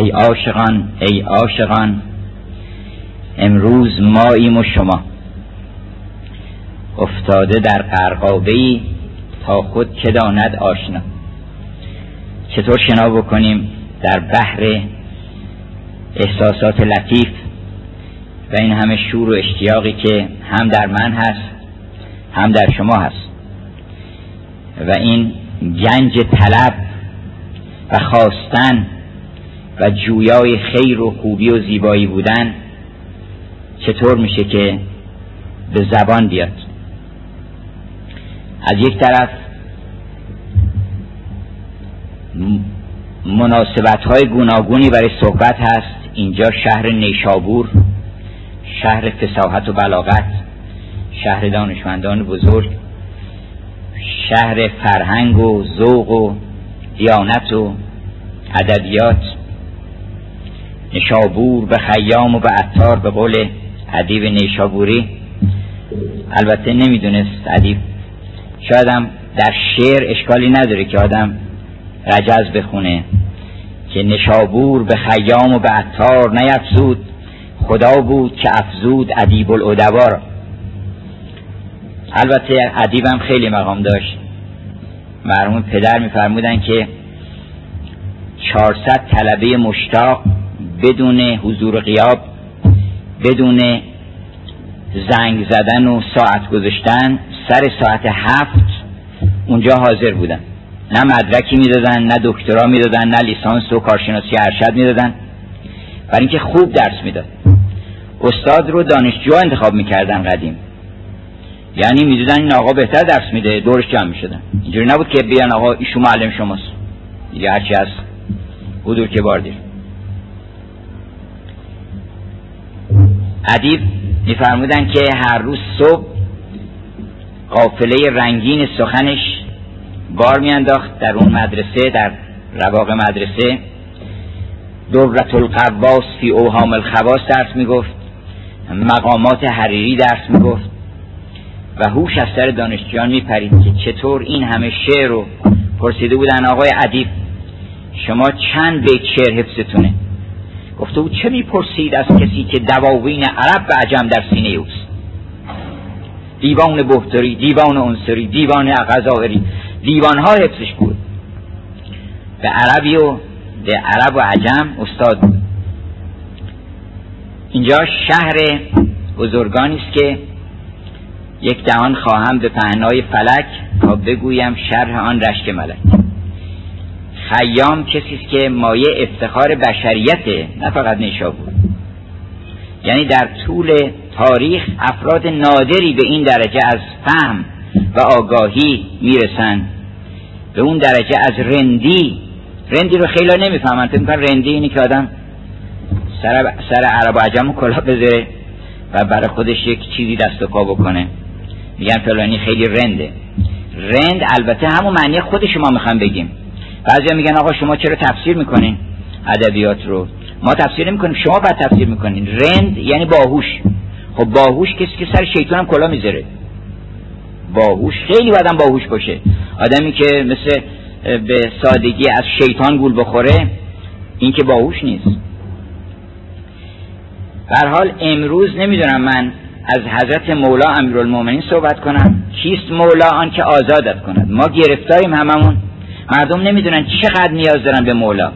ای عاشقان ای عاشقان امروز ماییم و شما. افتاده در قرقابه تا خود که داند آشنا. چطور شنا بکنیم در بحر احساسات لطیف و این همه شور و اشتیاقی که هم در من هست هم در شما هست. و این گنج طلب و خواستن و جویای خیر و خوبی و زیبایی بودن چطور میشه که به زبان بیاد؟ از یک طرف مناسبت های گوناگونی برای صحبت هست. اینجا شهر نیشابور شهر فساحت و بلاغت شهر دانشمندان بزرگ شهر فرهنگ و ذوق و دیانت و ادبیات. نشابور به خیام و به عطار به قول ادیب نیشابوری. البته نمی‌دونست ادیب. شایدم در شعر اشکالی نداره که آدم رجز بخونه که نشابور به خیام و به عطار نیفزود. خدا بود که افزود ادیب الادبا البته ادیبم خیلی مقام داشت. مرحوم پدر میفرمودن که 400 طلبه مشتاق بدون حضور قیاب بدون زنگ زدن و ساعت گذاشتن سر ساعت هفت اونجا حاضر بودن. نه مدرکی می‌دادن نه دکترا می‌دادن نه لیسانس و کارشناسی ارشد می‌دادن. برای اینکه خوب درس می‌داد. استاد رو دانشجو انتخاب می‌کردن قدیم. یعنی می‌دیدن این آقا بهتر درس میده دورش جمع می‌شدن. اینجوری نبود که بیان آقا ایشون معلم شماست. دیگه هرچی از حضور که باردیر ادیب میفرمودن که هر روز صبح قافله رنگین سخنش بار میانداخت در اون مدرسه در رواق مدرسه. دورت القواس فی اوهام الخواس درس می‌گفت. مقامات حریری درس می‌گفت. و هوش از سر دانشجویان میپرید که چطور این همه شعر رو پرسیده بودن. آقای ادیب شما چند بیت شعر حفظتونه؟ گفته بود چه می‌پرسید از کسی که دواوین عرب به عجم در سینه اوست؟ دیوان بهتری دیوان انصری دیوان غذائری دیوان ها حفظش بود. به عربی و به عرب و عجم استاد بود. اینجا شهر بزرگانی است که یک دهان خواهم به پهنای فلک تا بگویم شرح آن رشک ملک. خیام کسی است که مایه افتخار بشریته نه فقط نیشابور یعنی در طول تاریخ افراد نادری به این درجه از فهم و آگاهی می‌رسن به اون درجه از رندی رندی رو خیلی نمی‌فهمن. فکر می‌کنن رندی اینی که آدم سر, سر عرب و عجم و کلا بذاره و برای خودش یک چیزی دست و پا بکنه. میگن فلانی خیلی رنده. رند البته همون معنی خود شما می‌خوام بگیم. بعضی میگن آقا شما چرا تفسیر می‌کنین ادبیات رو؟ ما تفسیر می‌کنیم شما بعد تفسیر می‌کنین. رند یعنی باهوش. خب باهوش کسی که سر شیطان هم کلا می‌ذاره. باهوش خیلی بدن باهوش باشه. آدمی که مثل به سادگی از شیطان گول بخوره این که باهوش نیست. در حال امروز نمی‌دونم من از حضرت مولا امیرالمومنین صحبت کنم. کیست مولا آن که آزادت کند؟ ما گرفتاریم هممون. مردم نمی‌دونن چقدر نیاز دارن به مولا.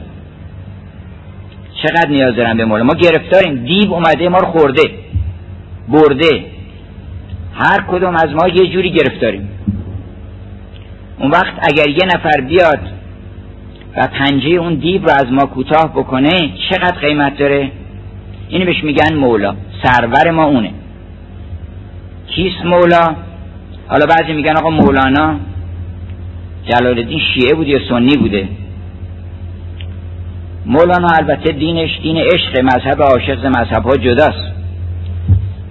چقدر نیاز دارن به مولا. ما گرفتاریم. دیو اومده ما رو خورده برده. هر کدوم از ما یه جوری گرفتاریم. اون وقت اگر یه نفر بیاد و پنجه اون دیو رو از ما کوتاه بکنه چقدر قیمت داره؟ اینو بهش میگن مولا. سرور ما اونه. کیست مولا؟ حالا بعضی میگن آقا مولانا. جلال الدین شیعه بوده یا سنی بوده؟ مولانا البته دینش دین عشق مذهب عاشق مذهب ها جداست.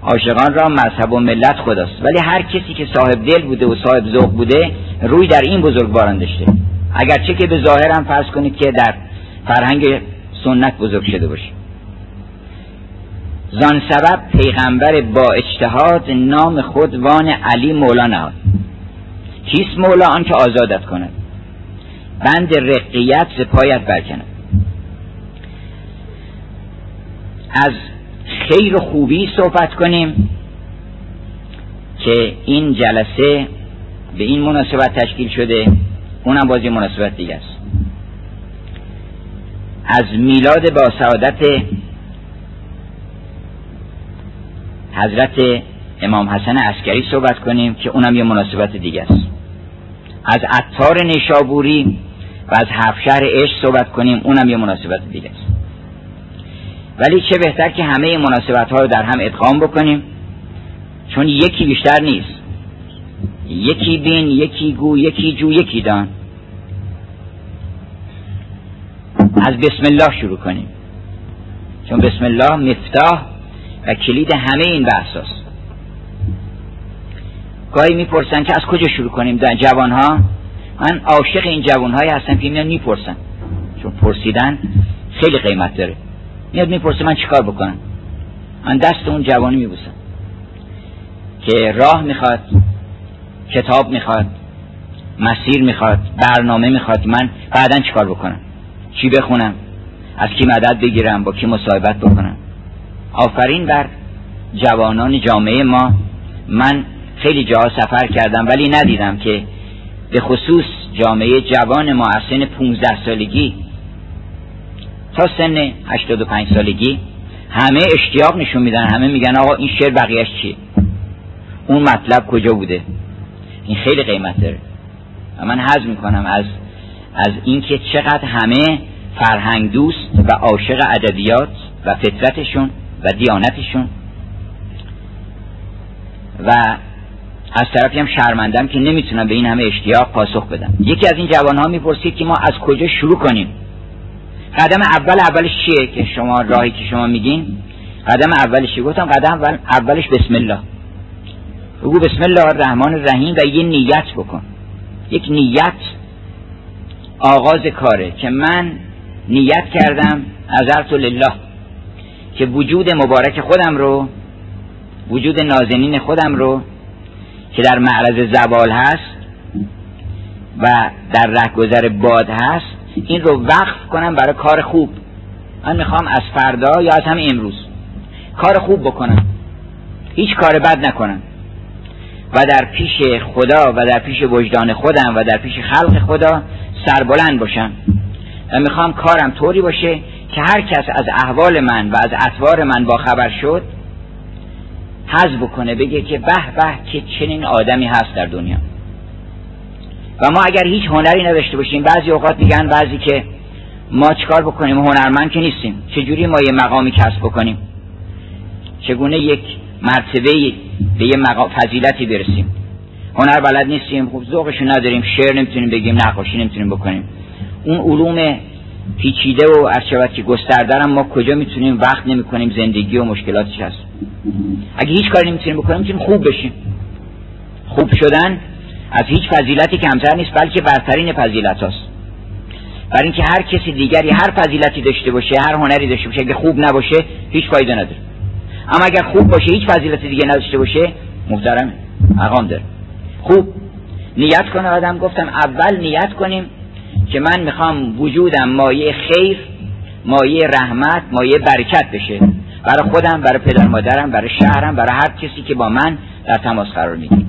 عاشقان را مذهب و ملت خداست. ولی هر کسی که صاحب دل بوده و صاحب ذوق بوده روی در این بزرگواران داشته. اگرچه که به ظاهر هم فرض کنید که در فرهنگ سنت بزرگ شده باشه. زان سبب پیغمبر با اجتهاد نام خود وان علی مولا نهاد کیست مولا آن که آزادت کند؟ بند رقیت ز پایت برکند از خیر خوبی صحبت کنیم که این جلسه به این مناسبت تشکیل شده اونم بازی مناسبت دیگه است. از میلاد با سعادت حضرت امام حسن عسکری صحبت کنیم که اونم یه مناسبت دیگه است. از عطار نشابوری و از هفشهر عشق صحبت کنیم اونم یه مناسبت دیگه است. ولی چه بهتر که همه مناسبت ها رو در هم ادغام بکنیم؟ چون یکی بیشتر نیست. یکی بین یکی گو یکی جو یکی دان. از بسم الله شروع کنیم. چون بسم الله مفتاح و کلید همه این بحث است. گاهی می‌پرسن که از کجا شروع کنیم؟ جوان ها من عاشق این جوان های هستم که میان می‌پرسن. چون پرسیدن خیلی قیمت داره. میاد می‌پرسه من چیکار بکنم؟ من دست اون جوانی میبوسم. که راه می‌خواد کتاب می‌خواد مسیر می‌خواد برنامه می‌خواد من بعدا چیکار بکنم؟ چی بخونم؟ از کی مدد بگیرم؟ با کی مصاحبت بکنم؟ آفرین بر جوانان جامعه ما. من خیلی جاها سفر کردم ولی ندیدم که به خصوص جامعه جوان ما از سن 15 سالگی تا سن 85 سالگی همه اشتیاق نشون میدن همه میگن آقا این شعر بقیهش چیه؟ اون مطلب کجا بوده؟ این خیلی قیمت داره. و من حض می‌کنم از از اینکه چقدر همه فرهنگ دوست و عاشق ادبیات و فطرتشون و دیانتشون. و از طرفی هم شرمندم که نمی‌تونم به این همه اشتیاق پاسخ بدم. یکی از این جوان ها می‌پرسید که ما از کجا شروع کنیم؟ قدم اول اولش چیه که شما راهی که شما میگین؟ قدم اولش گفتم قدم اول اولش بسم الله. بگو بسم الله الرحمن الرحیم و یه نیت بکن. یک نیت آغاز کاره که من نیت کردم نظرت لله که وجود مبارک خودم رو وجود نازنین خودم رو که در معرض زوال هست و در رهگذر باد هست این رو وقف کنم برای کار خوب. من می‌خوام از فردا یا از همین امروز کار خوب بکنم. هیچ کار بد نکنم. و در پیش خدا و در پیش وجدان خودم و در پیش خلق خدا سربلند باشم. و می‌خوام کارم طوری باشه که هر کس از احوال من و از اطوار من با خبر شد حذف بکنه بگه که به به که چنین آدمی هست در دنیا. و ما اگر هیچ هنری نداشته باشیم بعضی اوقات میگن بعضی که ما چیکار بکنیم؟ هنرمند که نیستیم. چجوری ما یه مقامی کسب بکنیم؟ چگونه یک مرتبه به یه مقام فضیلتی برسیم؟ هنر بلد نیستیم خوب ذوقشو نداریم شعر نمی‌تونیم بگیم نقاشی نمی‌تونیم بکنیم. اون علوم پیچیده و ارشبت که گستردرم ما کجا می‌تونیم وقت نمی‌کنیم زندگی و مشکلاتش هست؟ اگه هیچ کاری نمی‌تونیم بکنیم می‌تونیم خوب بشیم. خوب شدن از هیچ فضیلتی کمتر نیست بلکه برترین فضیلت هست برای اینکه هر کسی دیگری هر فضیلتی داشته باشه هر هنری داشته باشه اگه خوب نباشه هیچ فایده نداره. اما اگر خوب باشه هیچ فضیلت دیگه نداشته باشه محترم مقام داره. خوب. نیت کنه آدم. گفتم اول نیت کنیم که من می‌خوام وجودم مایه خیر مایه رحمت مایه برکت بشه. برای خودم برای پدر مادرم برای شهرم برای هر کسی که با من در تماس قرار می‌گیره.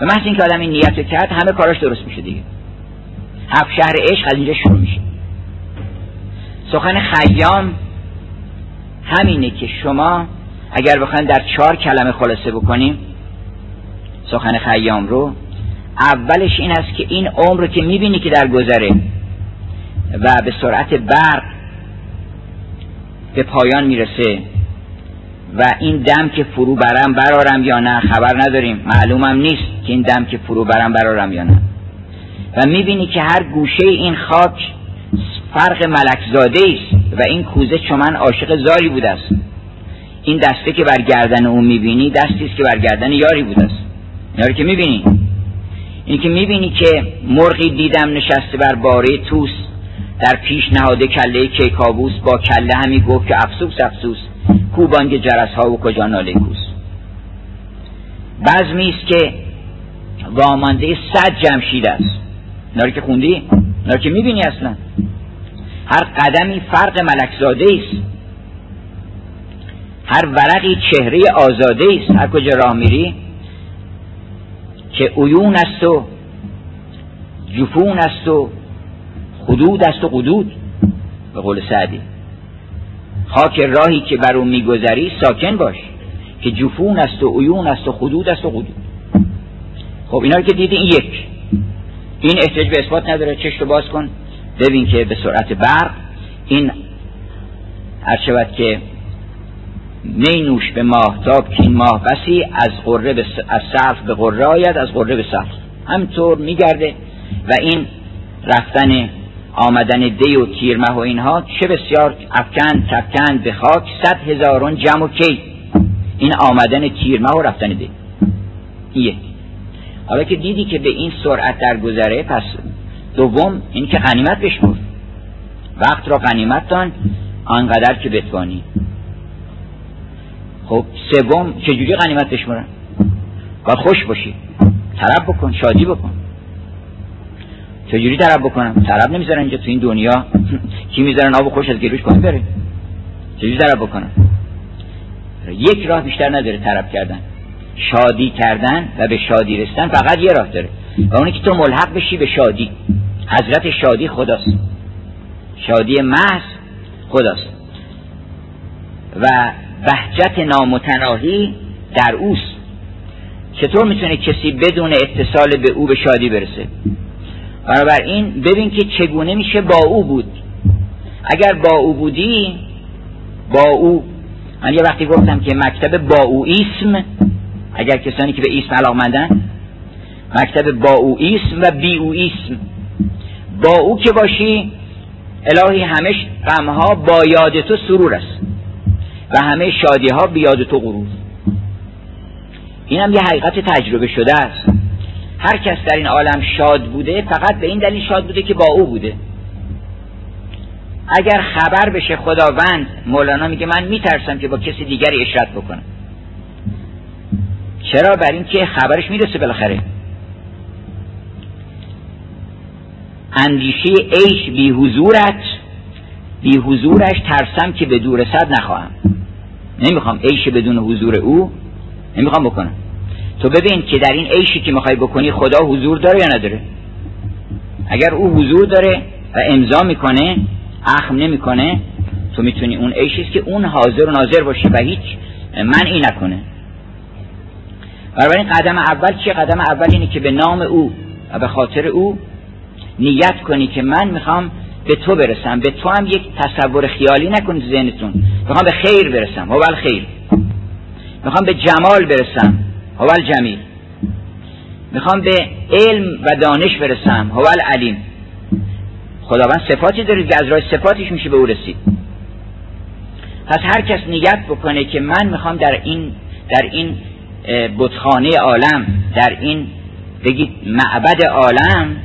و محض اینکه آدم این نیت کرد همه کاراش درست میشه دیگه. هفت شهر عشق از اینجا شروع میشه. سخن خیام همینه که شما اگر بخواین در چهار کلمه خلاصه بکنیم سخن خیام رو اولش این است که این عمر که می‌بینی که در گذره و به سرعت برق به پایان می‌رسه. و این دم که فرو برم برارم یا نه خبر نداریم. معلومم نیست که این دم که فرو برم برارم یا نه. و می‌بینی که هر گوشه این خاک فرق ملکزاده است و این کوزه چمن عاشق زاری بوده است. این دسته که بر گردن او می‌بینی دستی است که بر گردن یاری بوده است. یاری که می‌بینی؟ این که می‌بینی که مرغی دیدم نشسته بر باره توس در پیش نهاده کله کیکابوس با کله همی گفت که افسوس افسوس کوبانگ جرس ها و کجا ناله کوس. بزمی است که وامانده صد جمشید است. ناری که خوندی؟ ناری که می‌بینی اصلا؟ هر قدمی فرق ملکزاده است. هر ورقی چهره آزاده است. هر کجا راه میری که عیون است و جفون است و حدود است و قدود به قول سعدی. خاک راهی که بر اون میگذری ساکن باش که جفون است و عیون است و حدود است و قدود. خب اینا رو که دیدی این یک. این احتیاج به اثبات نداره چشم رو باز کن. ببین که به سرعت برق این هر شود که می نوش به ماهتاب که این ماه بسی از قره به از صرف به قره آید از قره به صرف همطور میگرده و این رفتن آمدن دی و تیرمه و اینها چه بسیار افکن تفکن به خاک صد هزارون جمع و کی. این آمدن تیرمه و رفتن دی. یک. حالا که دیدی که به این سرعت در گذره پس دوم این که غنیمت بشمور وقت را غنیمت دان آنقدر که بتوانی. خب سوم چجوری غنیمت بشمورن باید خوش باشی. طرب بکن شادی بکن. چجوری طرب بکنم؟ طرب نمی‌ذارن اینجا تو این دنیا. کی می‌ذارن آب خوش از گلوش کنی بره؟ چجوری طرب بکنم؟ یک راه بیشتر نداره طرب کردن. شادی کردن و به شادی رسیدن فقط یه راه داره. و اونی که تو ملحق بشی به شادی. حضرت شادی خداست. شادی محض خداست. و بهجت نامتناهی در اوست. چطور می‌تونه کسی بدون اتصال به او به شادی برسه؟ بنابراین ببین که چگونه میشه با او بود. اگر با او بودی با او. من یه وقتی گفتم که مکتب با او اسم اگر کسانی که به اسم علاقمندن مکتب با او اسم و بی او اسم. با او که باشی الهی همش غمها با یاد تو سرور است و همه شادی ها بیاد تو غرور. این هم یه حقیقت تجربه شده است. هر کس در این عالم شاد بوده فقط به این دلیل شاد بوده که با او بوده. اگر خبر بشه خداوند مولانا میگه من میترسم که با کسی دیگری اشرت بکنم. چرا؟ بر این که خبرش می‌رسه بالاخره. اندیشه عیش بی حضورت بی حضورش ترسم که به دور صد نخواهم. نمی‌خوام عیش بدون حضور او نمی‌خوام بکنم. تو ببین که در این عیشی که می‌خوای بکنی خدا حضور داره یا نداره؟ اگر او حضور داره و امضا می‌کنه اخم نمی‌کنه تو می‌تونی اون عیشی که اون حاضر و ناظر باشه و هیچ منعی نکنه. بنابراین قدم اول چیه؟ قدم اول اینه که به نام او و به خاطر او نیت کنی که من می‌خوام به تو برسم. به تو هم یک تصور خیالی نکنید ذهنتون. می‌خوام به خیر برسم. هو خیر می‌خوام به جمال برسم. هو جمیل. می‌خوام به علم و دانش برسم هو علیم. خداوند صفاتی داره که از راه صفاتش میشه به او رسید. پس هر کس نیت بکنه که من می‌خوام در این در این بتخانه عالم در این بگید معبد عالم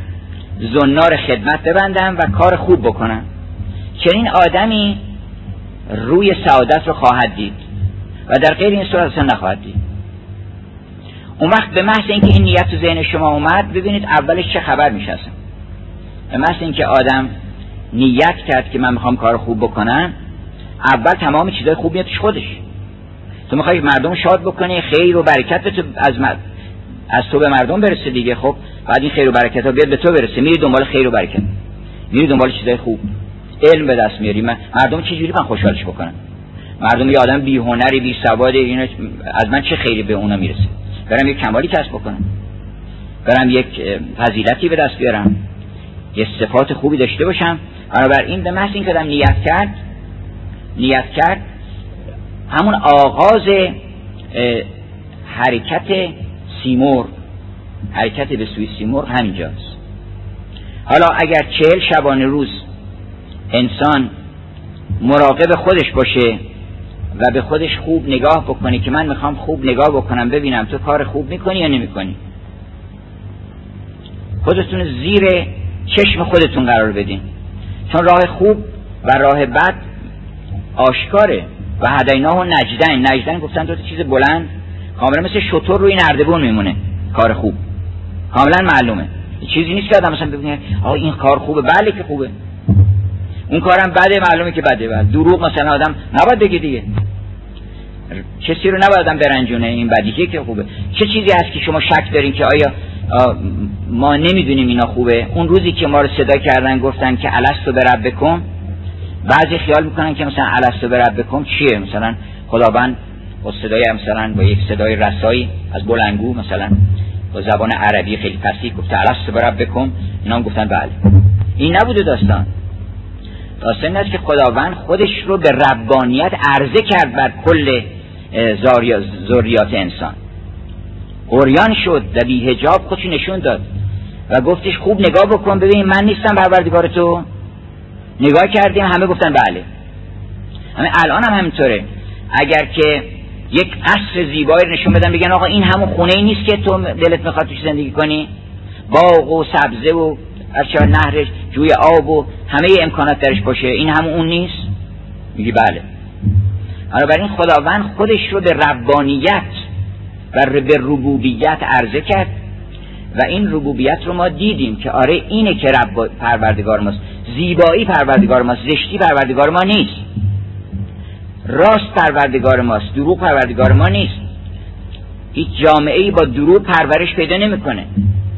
زنار خدمت ببندم و کار خوب بکنم. چنین آدمی روی سعادت رو خواهد دید و در غیر این صورت اصلا نخواهد دید. اون وقت به محض اینکه این نیت تو ذهن شما اومد ببینید اولش چه خبر میشه به محض اینکه آدم نیت کرد که من می‌خوام کار خوب بکنم اول تمام چیزای خوب میاد خودش. تو می‌خوای مردم شاد بکنی خیر و برکت به تو از از تو به مردم برسه دیگه خب؟ بعد این خیر و برکت ها بیاد به تو برسه. میری دنبال خیر و برکت. میری دنبال چیزای خوب. علم به دست میاری. من مردم چه جوری من خوشحالش بکنم؟ مردم یه آدم بی هنری بی سواد اینا از من چه خیری به اونا می‌رسه؟ برم یک کمالی کسب بکنم. برم یک فضیلتی به دست بیارم. یه صفات خوبی داشته باشم. این به محض این کدم نیت کرد نیت کرد همون آغاز حرکت سیمور حرکت به سوی سیمرغ همینجاست. حالا اگر چهل شبانه روز انسان مراقب خودش باشه و به خودش خوب نگاه بکنه که من می‌خوام خوب نگاه بکنم ببینم تو کار خوب می‌کنی یا نمی‌کنی؟ خودتون زیر چشم خودتون قرار بدین. چون راه خوب و راه بد آشکاره. و هدیناه و نجدن. نجدن گفتن دو چیز بلند. کاملا مثل شطور روی نردبون میمونه کار خوب. کاملا معلومه. چیزی نیست که آدم مثلا ببینه آقا این کار خوبه. بله که خوبه. اون کارم بده معلومه که بده. بله دروغ مثلا آدم نباید بگه دیگه. کسی رو نبایدم برنجونه این بدیهی که خوبه. چه چیزی هست که شما شک دارین که آیا ما نمی‌دونیم اینا خوبه؟ اون روزی که ما رو صدا کردن گفتن که الستو به رب بکن بعضی خیال می‌کنن که مثلا الستو به رب بکن چیه؟ مثلا خداوند با صدای مثلا با یک صدای رسایی از بلنگو مثلا با زبان عربی خیلی فصیح گفته الستو به رب بکن اینا هم گفتن بله. این نبوده داستان. داستان این است که خداوند خودش رو به ربانیت عرضه کرد بر کل ذریات انسان. اوریان شد و بی هجاب خودش نشون داد و گفتش خوب نگاه بکن ببین من نیستم پروردگار تو نگاه کردیم همه گفتن بله. همه الان هم همینطوره. اگر که یک قصر زیبایی نشون بدن بگن آقا این همون خونه ای نیست که تو دلت می‌خواد توش زندگی کنی؟ باغ و سبزه و هرچه نهرش جوی آب و همه امکانات درش باشه این همون اون نیست؟ میگی بله. بنابراین خداوند خودش رو به ربانیت و به ربوبیت عرضه کرد و این ربوبیت رو ما دیدیم که آره اینه که رب پروردگار ماست. زیبایی پروردگار ماست زشتی پروردگار ما نیست. راست پروردگار ماست دروغ پروردگار ما نیست. هیچ جامعه ای با دروغ پرورش پیدا نمی‌کنه.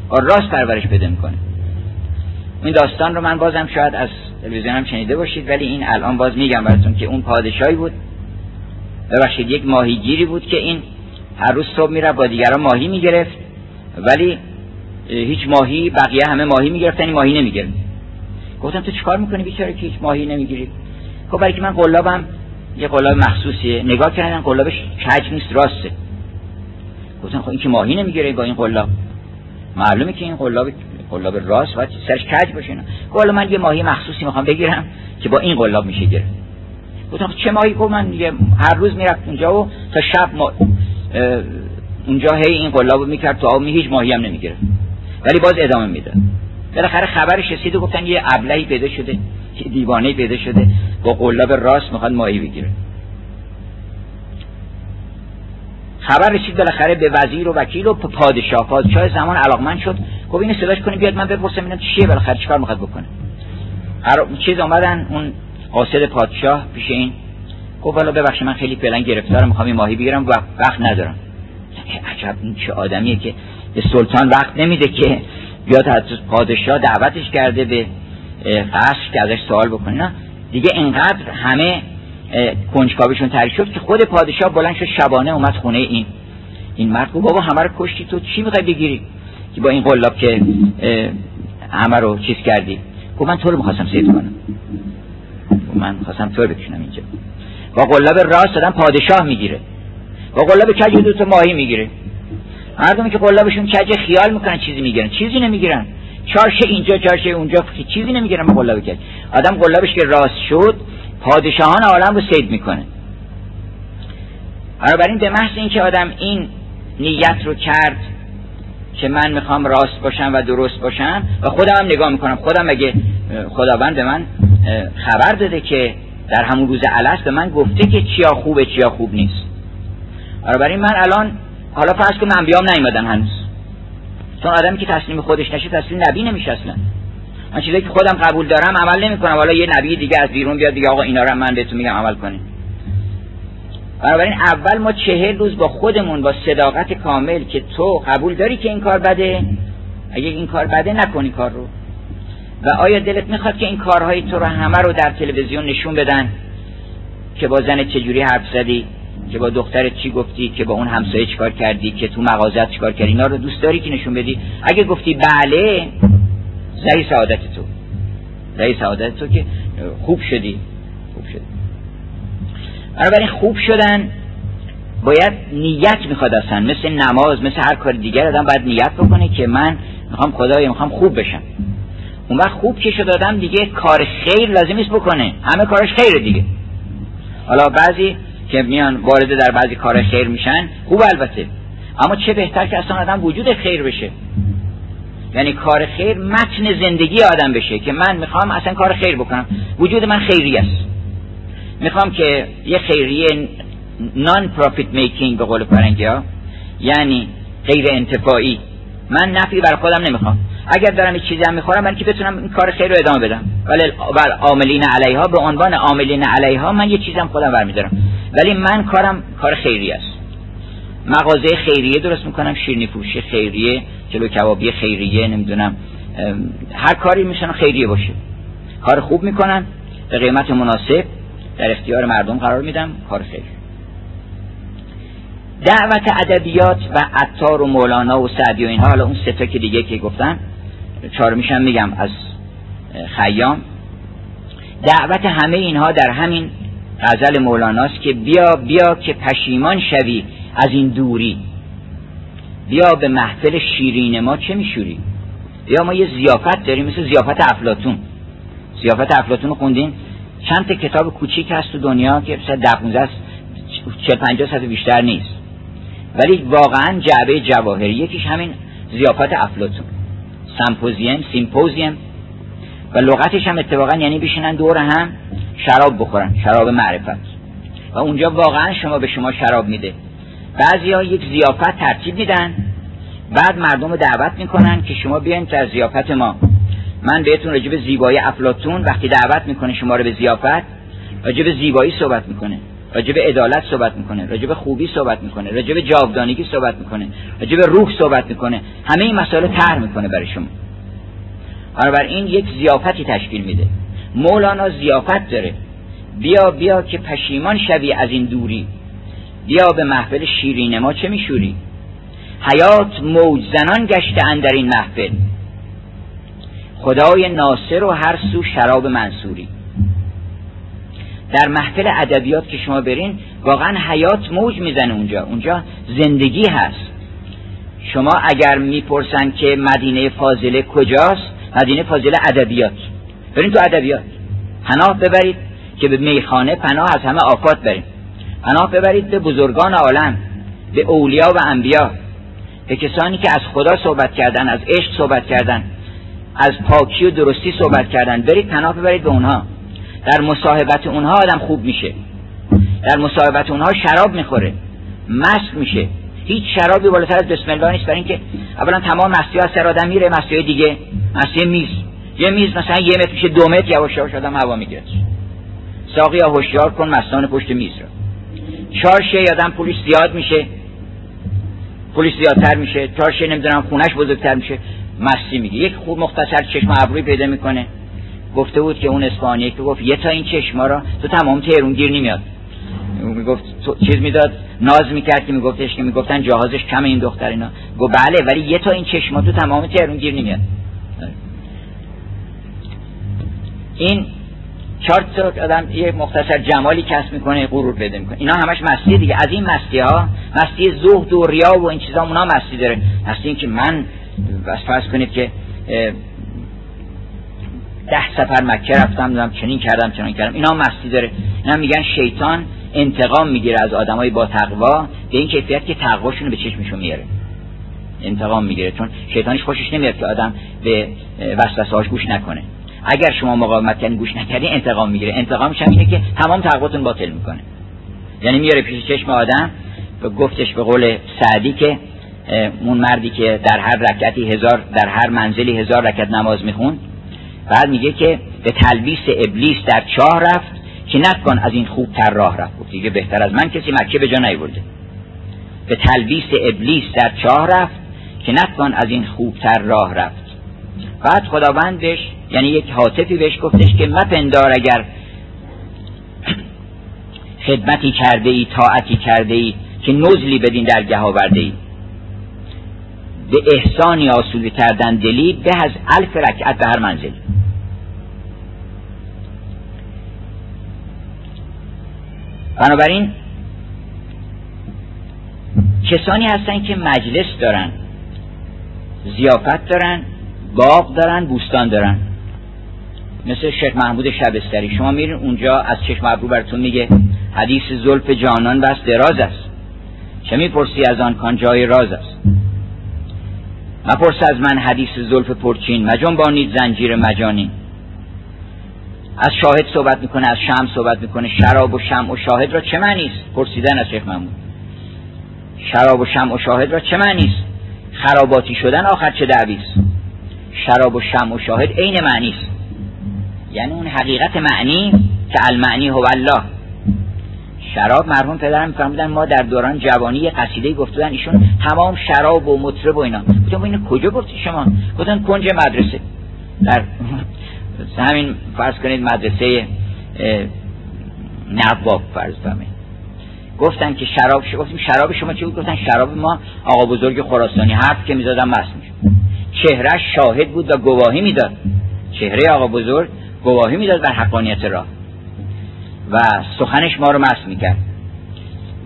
با راست پرورش پیدا می‌کنه. این داستان رو من بازم شاید از تلویزیون هم شنیده باشید ولی این الان باز میگم براتون که اون پادشاهی بود. ببخشید یک ماهیگیری بود که این هر روز صبح میره با دیگران ماهی می‌گرفت. ولی هیچ ماهی بقیه همه ماهی می‌گرفتن این ماهی نمی‌گرفت. گفتم تو چیکار می‌کنی بیچاره که هیچ ماهی نمی‌گیری؟ خب برای که من قلابم یه قلاب مخصوصیه. نگاه کردن قلابش کج نیست راسته. گفتم خب این که ماهی نمی‌گیره با این قلاب. معلومه که این قلاب قلاب راست باید سرش کج باشه نه من یه ماهی مخصوصی می‌خوام بگیرم که با این قلاب میشه گرفت. گفتم چه ماهی؟ کو من دیگه هر روز می‌رفت اونجا و تا شب ما اونجا هی این قلاب می‌کرد تو آب می هیچ ماهی هم نمی‌گیره ولی باز ادامه میده. بالاخره خبرش رسید و گفتن یه ابلهی پیدا شده یه دیوانه پیدا شده با قلاب راست می‌خواد ماهی بگیره. خبر رسید بالاخره به وزیر و وکیل و پادشاه. پادشاه زمان علاقمند شد. گفت اینو صداش کنیم بیاد من بپرسم ببینم چیه بالاخره چیکار می‌خواد بکنه. هر چیز آمدن اون قاصد پادشاه پیش این گفت والا ببخشید من خیلی فعلا گرفتارم می‌خوام این ماهی بگیرم و وقت ندارم. عجب این چه آدمیه که به سلطان وقت نمیده که بیاد از پادشاه دعوتش کرده به قصر که ازش سوال بکنه. نه دیگه اینقدر همه کنجکاویشون تری شد که خود پادشاه بلند شد شبانه اومد خونه این. این مرد گفت بابا همه رو کشتی تو چی می‌خوای بگیری؟ که با این قلاب که همه رو چیز کردی. گفت من تو رو می‌خواستم سید کنم. من خواستم تو بکشنم اینجا. با قلاب راست دادن پادشاه می‌گیره. با قلاب کج دو تا ماهی می‌گیره. مردمی که قلابشون کج خیال می‌کنن چیزی می‌گیرن. چیزی نمی‌گیرن. چارشه اینجا چارشه اونجا چیزی نمی‌گیرن با قلاب کج. آدم قلابش که راست شد پادشاهان عالم رو سید می‌کنه. بنابراین به محض اینکه آدم این نیت رو کرد که من می‌خوام راست باشم و درست باشم و خودم هم نگاه می‌کنم. خودم اگه خداوند به من خبر داده که در همون روز علس به من گفته که چیا خوبه چیا خوب نیست. برای من الان حالا فرض کنم انبیام نیومدن هنوز. چون آدمی که تسلیم خودش نشه تسلیم نبی نمیشه اصلا. من چیزایی که خودم قبول دارم عمل نمی‌کنم. حالا یه نبی دیگه از بیرون بیاد دیگه آقا اینا رو من بهتون میگم عمل کنین. بنابراین اول ما چهل روز با خودمون با صداقت کامل که تو قبول داری که این کار بده اگه این کار بده نکنی کار رو. و آیا دلت می‌خواد که این کارهای تو رو همه رو در تلویزیون نشون بدن؟ که با زن چجوری حرف زدی؟ که با دخترت چی گفتی؟ که با اون همسایه چیکار کردی؟ که تو مغازت چیکار کردی؟ اینا رو دوست داری که نشون بدی؟ اگه گفتی بله زهی سعادت تو زهی سعادت تو که خوب شدی. خوب شدی. بنابراین خوب شدن باید نیت می‌خواد اصلا. مثل نماز مثل هر کار دیگر آدم باید نیت بکنه که من می‌خوام خدای می‌خوام خوب بشم. اون وقت خوب که شد آدم دیگه کار خیر لازم نیست بکنه. همه کارش خیره دیگه. حالا بعضی که میان وارد در بعضی کار خیر میشن خوب البته. اما چه بهتر که اصلا آدم وجود خیر بشه. یعنی کار خیر متن زندگی آدم بشه که من می‌خوام اصلا کار خیر بکنم. وجود من خیری است. می‌خوام که یه خیریه نان پروفیت میکینگ به قول فرنگی ها یعنی غیر انتفاعی. من نفی بر خودم نمی‌خوام. اگر دارم چیزی هم می‌خورم من که بتونم این کار خیر رو ادامه بدم. ولی عاملین علیها به عنوان عاملین علیها من یه چیزم خودم برمیدارم. ولی من کارم کار خیری است. مغازه خیریه درست می‌کنم شیرنی فروشی خیریه جلو کبابی خیریه نمی‌دونم هر کاری میشن خیریه باشه. کار خوب می‌کنن به قیمت مناسب در اختیار مردم قرار میدم کار خیر. دعوت ادبیات و عطار و مولانا و سعدی و اینها حالا اون ستا که دیگه که گفتم چهارمیشم میگم از خیام. دعوت همه اینها در همین غزل مولاناست که بیا بیا که پشیمان شوی. از این دوری. بیا به محفل شیرین ما چه میشوری بیا ما یه زیافت داریم مثل زیافت افلاتون زیافت افلاتون خوندین؟ چند تا کتاب کوچیک هست تو دنیا که مثلا ده 15 40 50 صفحه بیشتر نیست. ولی واقعا جعبه جواهری یکیش همین زیافت افلاتون سمپوزیم سیمپوزیم. و لغتش هم اتفاقا یعنی بشینن دور هم شراب بخورن شراب معرفت. و اونجا واقعا شما به شما شراب میده. بعضی ها یک زیافت ترتیب میدن. بعد مردم رو دعوت می‌کنن که شما بیاین در زیافت ما. من بهتون راجع به زیبایی افلاتون وقتی دعوت می‌کنه شما رو به زیافت راجع به زیبایی صحبت می‌کنه. راجع به عدالت صحبت می‌کنه. راجع به خوبی صحبت می‌کنه. راجع به جاودانگی صحبت می‌کنه. راجع به روح صحبت می‌کنه. همه این مسائل طرح می‌کنه برای شما. این یک زیافتی تشکیل میده. مولانا زیافت داره. بیا بیا که پشیمان شوی از این دوری. بیا به محفل شیرین ما چه میشوری؟ حیات موج زنان گشته اندر این محفل. خدای ناصر و هر سو شراب منصوری. در محفل ادبیات که شما برین واقعا حیات موج می‌زنه اونجا. اونجا زندگی هست. شما اگر می‌پرسن که مدینه فاضله کجاست مدینه فاضله ادبیات. برین تو ادبیات. پناه ببرید که به میخانه پناه از همه آفات بریم پناه ببرید به بزرگان عالم به اولیا و انبیا به کسانی که از خدا صحبت کردن از عشق صحبت کردن از پاکی و درستی صحبت کردن. برید پناه ببرید به اونها. در مصاحبت اونها آدم خوب میشه. در مصاحبت اونها شراب می‌خوره. مست میشه. هیچ شرابی بالاتر از بسم الله نیست. برای اینکه اولا تمام مستی ها سر آدم میره مستی دیگه. مستی میز. یه میز مثلا یه متر پیش دو متر یواش یواش آدم هوا می‌گیره ساقی یا هوشیار کن مستان پشت میز رو. چهار شی آدم پولیس زیاد میشه. پلیس زیادتر میشه. چهار شی نمی‌دونم خونش بزرگتر میشه. مستی میگه. یک خوب مختصر چشم ابروی پیدا می‌کنه. گفته بود که اون اسپانیایی که گفت یه تا این چشما را تو تمام تهرون گیر نمیاد. می‌گفت چیز می‌داد. ناز می‌کرد که میگفتش که می‌گفتن جهازش کم این دختر اینا. گفت بله ولی یه تا این چشما تو تمام تهرون گیر نمیاد. این چهار تا آدم یه مختصر جمالی کسب می‌کنه غرور پیدا می‌کنه. اینا همش مستی دیگه. از این مستی ها مستی زهد و ریا و این چیزا اونا مستی داره. مستی این که من بس فرض کنید که ده سفر مکه رفتم دارم چنین کردم چنین کردم. اینا مستی داره. اینا میگن شیطان انتقام می‌گیره از آدمای با تقوا به این کیفیت که تقواشون به چشمشون میاره. انتقام می‌گیره. چون شیطانش خوشش نمیاد که آدم به وسوسه‌هاش گوش نکنه. اگر شما مقاومت کردین گوش نکردین انتقام می‌گیره. انتقامش هم اینه که تمام تقواتون باطل می‌کنه. یعنی میاره پیش چشم آدم و گفتش به قول سعدی که اون مردی که در هر رکعتی هزار در هر منزلی هزار رکعت نماز می‌خوند بعد میگه که به تلبیس ابلیس در چاه رفت که نتوان از این خوبتر راه رفت. گفت دیگه بهتر از من کسی مکه به جا نیورده. به تلبیس ابلیس در چاه رفت که نتوان از این خوبتر راه رفت. بعد خداوند بهش یعنی یک حاطفی بهش گفتش که مپندار اگر خدمتی کرده ای طاعتی کرده ای که نزلی بدین درگه آورده ای به احسانی آسوده کردن دلی به از الف رکعت به هر منزل. بنابراین کسانی هستن که مجلس دارن زیافت دارن باغ دارن بوستان دارن. مثل شیخ محمود شبستری. شما میرین اونجا از چشم ابرو براتون میگه حدیث زلف جانان بس دراز است. چه می‌پرسی از آن کان جای راز است؟ مپرس از من حدیث زلف پرچین. مجان بانید زنجیر مجانی. از شاهد صحبت می‌کنه از شم صحبت می‌کنه. شراب و شم و شاهد را چه معنی است؟ پرسیدن از شیخ محمود. شراب و شم و شاهد را چه معنی است؟ خراباتی شدن آخر چه دعوی است؟ شراب و شم و شاهد عین معنی است. یعنی اون حقیقت معنی که المعنی هو الله. شراب مرحوم پدرم میفرمودن ما در دوران جوانی قصیده گفتن ایشون تمام شراب و مطرب و اینا. گفتم اینو کجا گفتی شما؟ گفتن کنج مدرسه. در همین فرض کنید مدرسه نواب فرض کنید گفتن که شراب شما گفتیم شراب شما چی بود؟ گفتن شراب ما آقا بزرگ خراسانی حرف که می‌زدن مست می‌شد. چهره شاهد بود و گواهی می‌داد. چهره آقا بزرگ گواهی می‌داد بر حقانیت راه. و سخنش ما رو مست می‌کرد.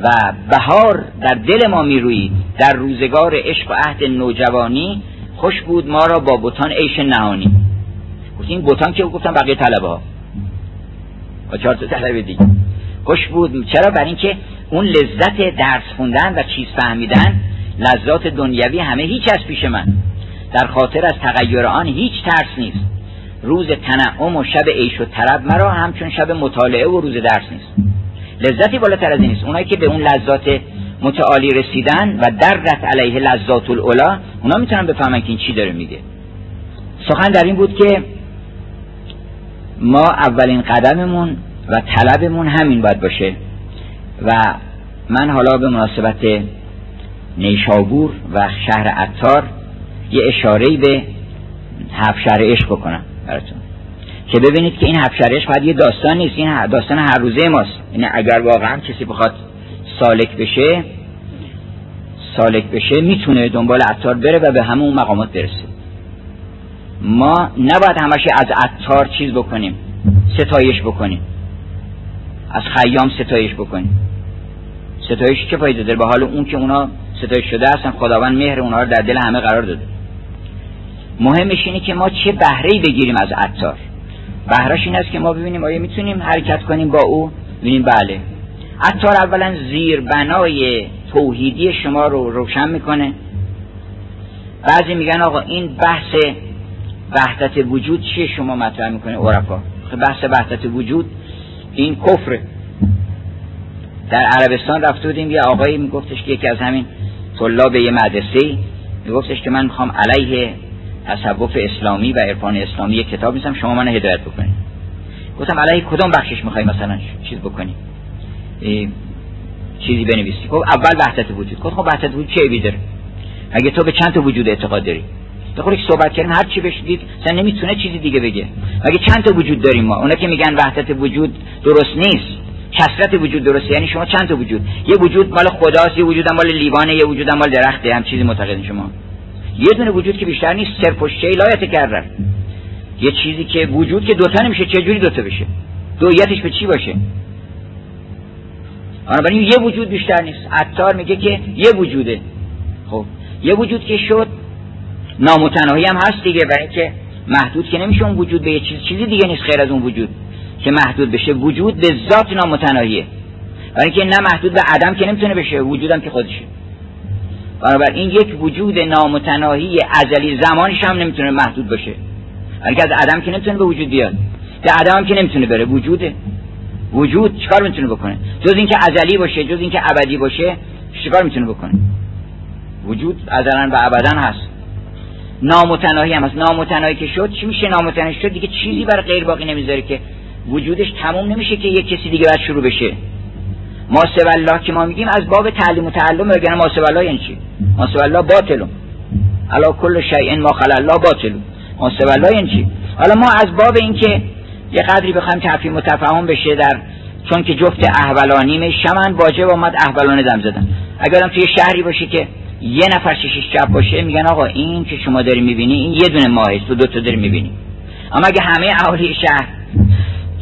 و بهار در دل ما می‌روید. در روزگار عشق و عهد نوجوانی خوش بود ما را با بوتان عیش نهانی. گفت این بوتان که گفتم بقیه طلبه ها با چهار تا طلبه دیگه. خوش بود. چرا؟ بر اینکه اون لذت درس خوندن و چیز فهمیدن لذات دنیوی همه هیچ از پیش من. در خاطر از تغییر آن هیچ ترس نیست. روز تنعم و شب عیش و طرب مرا همچون شب مطالعه و روز درس نیست. لذتی بالاتر از این نیست اونایی که به اون لذات متعالی رسیدن و درت علیه لذات الاولا اونا می‌تونن بفهمن که این چی داره میگه. سخن در این بود که ما اولین قدممون و طلبمون همین باید باشه. و من حالا به مناسبت نیشابور و شهر عطار یه اشاره به هفشهر عشق بکنم براتون. که ببینید که این هفشهر عشق باید یه داستان نیست این داستان هر روزه ماست. این یعنی اگر واقعا کسی بخواد سالک بشه سالک بشه می‌تونه دنبال عطار بره و به همه اون مقامات برسه. ما نباید همش از عطار چیز بکنیم ستایش بکنیم. از خیام ستایش بکنیم. ستایش چه فایده داره؟ به حال اون که اونا ستایش شده هستن خداوند مهر اونها رو در دل همه قرار داده. مهمش اینه که ما چه بهره بگیریم از عطار. بهرش این است که ما ببینیم آیا می‌تونیم حرکت کنیم با او؟ ببینیم بله. عطار اولا زیر بنای توحیدی شما رو روشن می‌کنه. بعضی میگن آقا این بحث وحدت وجود چیه شما مطرح می‌کنه عرفا بحث وحدت وجود این کفره در عربستان رفته بودیم یه آقایی میگفتش که یکی از همین طلاب یه مدرسه میگفتش که من می‌خوام علیه تصوف اسلامی و عرفان اسلامی یک کتاب میسم شما من هدایت بکنید. گفتم علیه کدام بخشش می‌خوای مثلا چیز بکنی؟ چیزی بنویسی. خب اول وحدت وجود. خب وحدت وجود چه عیبی اگه تو به چند تا وجود اعتقاد داری؟ بخور یک صحبت کردیم هر چی بشدید سن نمی‌تونه چیزی دیگه بگه. مگه چند تا وجود داریم ما؟ اونا که میگن وحدت وجود درست نیست. کسرت وجود درسته. یعنی شما چند تا وجود؟ یه وجود مال خداست یه وجود مال لیوانه یه وجود مال درخته هم چیزی معتقدین شما. یه دونه وجود که بیشتر نیست صرف و شی یه چیزی که وجود که دوتا نمیشه چه جوری دوتا بشه؟ دویتش به چی باشه؟ بنابراین یه وجود بیشتر نیست. عطار میگه که یه وجوده. خب یه وجود که شد نامتناهی هم هست دیگه برای اینکه محدود که نمیشه اون وجود به یه چیز چیزی دیگه نیست خیر از اون وجود. که محدود بشه وجود به ذات نامتناهیه. برای اینکه نه محدود به عدم که نمی‌تونه بشه وجودم که خودشه. این یک وجود نامتناهی ازلی زمانش هم نمی‌تونه محدود باشه. برای از عدم که نمی‌تونه به وجود بیاد. به عدم هم که نمی‌تونه بره وجوده. وجود چیکار می‌تونه بکنه؟ جز اینکه ازلی باشه جز اینکه ابدی باشه چیکار می‌تونه بکنه؟ وجود ازلا و ابدا هست. نامتناهی هم هست. نامتناهی که شد چی میشه نامتناهی؟ شد دیگه چیزی برای غیر باقی نمی‌ذاره که وجودش تموم نمیشه که یک کسی دیگه باید شروع بشه. ما الله که ما میگیم از باب تعلیم و تعلم بگن ما الله یعنی چی؟ ما الله باطل. علا کل شیء ما خلا الله باطل. ما الله یعنی چی؟ حالا ما از باب اینکه یه قدری بخوایم تفهیم و تفاهم بشه در چون که جفت احولانی شمن واجب آمد احولانه دم زدن. اگرم توی شهری باشه که یه نفر ششش چپ باشه میگن آقا این که شما داری می‌بینی این یه دونه ماهی تو دو تا داری می‌بینی. اما اگه همه اهالی شهر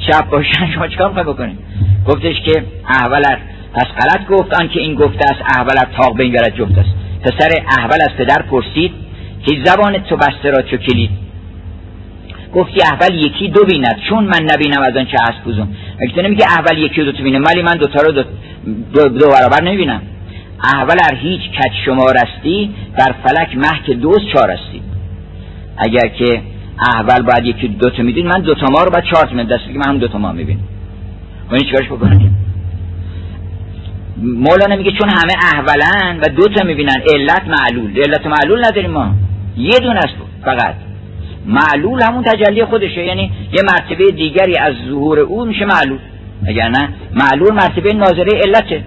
چپ باشن شما چیکار می‌خوای بکنید گفتش که احولت پس غلط گفت آن که این گفته است احولت تاق بنگرد جفت است. پسر احول از پدر پرسید که زبان تو بسته را چو کلید؟ گفتی احول یکی دو بیند چون من نبینم از آن چه هست بوزم. اگه تو نمیگه احول یکی دو تو بینه ولی من دوتا رو دو, دو, دو برابر نمی‌بینم. احول ار هیچ کچ شما رستی در فلک محک دوست چار استی اگر که احول باید یکی دو تا میدین من دو تا ما رو باید چهار تا دست من هم دو تا ما می‌بینم. این چیکارش بکنیم مولانا میگه چون همه احولن و دو تا می‌بینن علت معلول. علت معلول نداریم ما. یه دونه است فقط. معلول همون تجلی خودشه. یعنی یه مرتبه دیگری از ظهور او میشه معلول. اگر نه معلول مرتبه ناظره علته.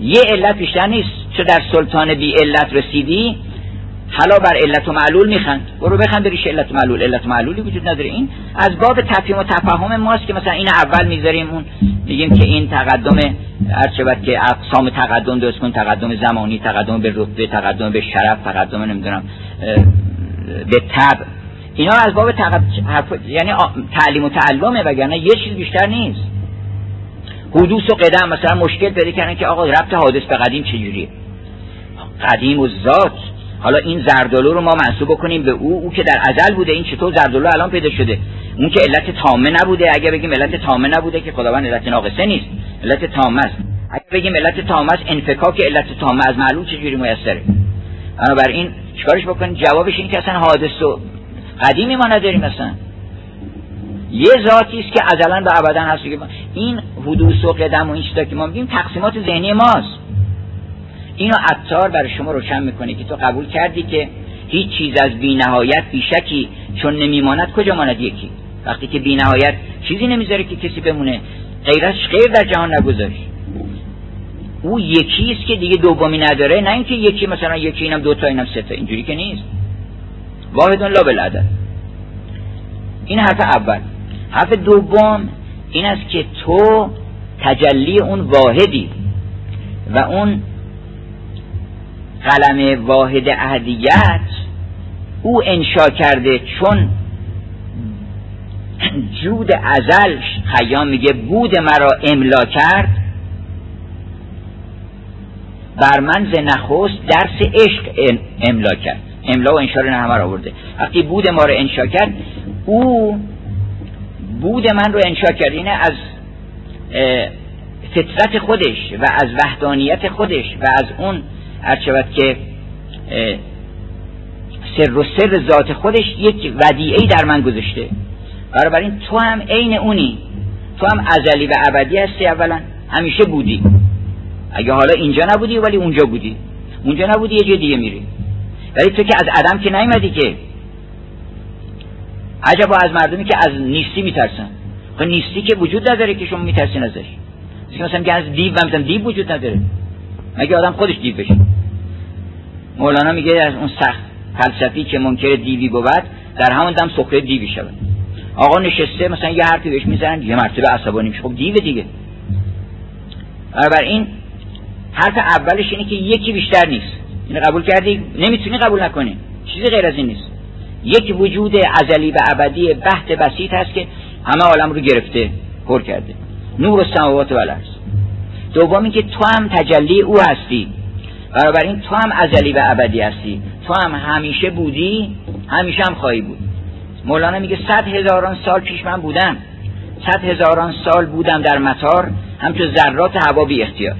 یه علت بیشتر نیست. چه در سلطان بی علت رسیدی حالا بر علت و معلول میخند. برو بخند بریش علت و معلول. علت و معلولی وجود نداره. این از باب تفهیم و تفهم ماست که مثلا این اول می‌ذاریم اون میگیم که این تقدم هر که اقسام تقدم درست کن تقدم زمانی تقدم به رتبه تقدم به شرف تقدم نمی‌دونم به تب اینا از باب تقدم یعنی تعلیم و تعلمه وگرنه یه چیز بیشتر نیست. حدوث و قدم مثلا مشکل پیدا کردن که آقا ربط حادث به قدیم چجوریه؟ قدیم و ذات. حالا این زردالو رو ما منصوب بکنیم به او. او که در ازل بوده. این چطور زردالو الان پیدا شده؟ اون که علت تامه نبوده. اگه بگیم علت تامه نبوده که خداوند علت ناقصه نیست. علت تامه است. اگه بگیم علت تامه است انفکاک علت تامه از معلول چجوری میسره. بنابراین چیکارش بکنیم؟ جوابش این که اصلا حادث و قدیمی ما نداریم مثلا یه ذاتی است که ازلا به ابدا هست. که این حدوث و قدم و این که ما میگیم تقسیمات ذهنی ماست. اینو عطار برای شما روشن می‌کنه که تو قبول کردی که هیچ چیز از بینهایت بیشکی چون نمیماند کجا ماند یکی؟ وقتی که بینهایت چیزی نمی‌ذاره که کسی بمونه غیرش غیر در جهان نگذاشت. او یکی است که دیگه دومی نداره نه اینکه یکی مثلا یکی اینم دو تا اینم سه تا اینجوری که نیست. واحد لا بالعدد. این حرف اول. حرف دوم این است که تو تجلی اون واحدی و اون قلم واحد اهدیت او انشا کرده چون جود ازل خیام میگه بود مرا املا کرد. بر من ز نخست درس عشق املا کرد. املا و انشا رو همه آورده. وقتی بود ما رو انشا کرد او بود من رو انشا کرد. اینه از فطرت خودش و از وحدانیت خودش و از اون هر شود که سر و سر ذات خودش یک ودیعه در من گذاشته. برای این تو هم عین اونی. تو هم ازلی و ابدی هستی اولا. همیشه بودی. اگه حالا اینجا نبودی ولی اونجا بودی. اونجا نبودی یه جای دیگه میری. ولی تو که از عدم که نیومدی که. عجبا از مردمی که از نیستی میترسن. خب نیستی که وجود نداره که شما میترسین ازش. مثلا میگن از دیو مثلا دیو وجود نداره. مگه آدم خودش دیو بشه؟ مولانا میگه از اون سخت فلسفی که منکر دیوی بود در همون دم سخره دیوی شود. آقا نشسته مثلا یه حرفی بهش می‌زنن یه مرتبه عصبانی میشه. خب دیو دیگه. این حرف اولش اینه که یکی بیشتر نیست. اینو قبول کردی؟ نمی‌تونی قبول نکنی. چیزی غیر از این نیست. یک وجود ازلی و ابدی بحت بسیط هست که همه عالم رو گرفته پر کرده. نور و سماوات و دوم که تو هم تجلی او هستی. این تو هم ازلی و ابدی هستی. تو هم همیشه بودی همیشه هم خواهی بود. مولانا میگه صد هزاران سال پیش من بودم. صد هزاران سال بودم در مطار همچون ذرات هوا بی اختیار.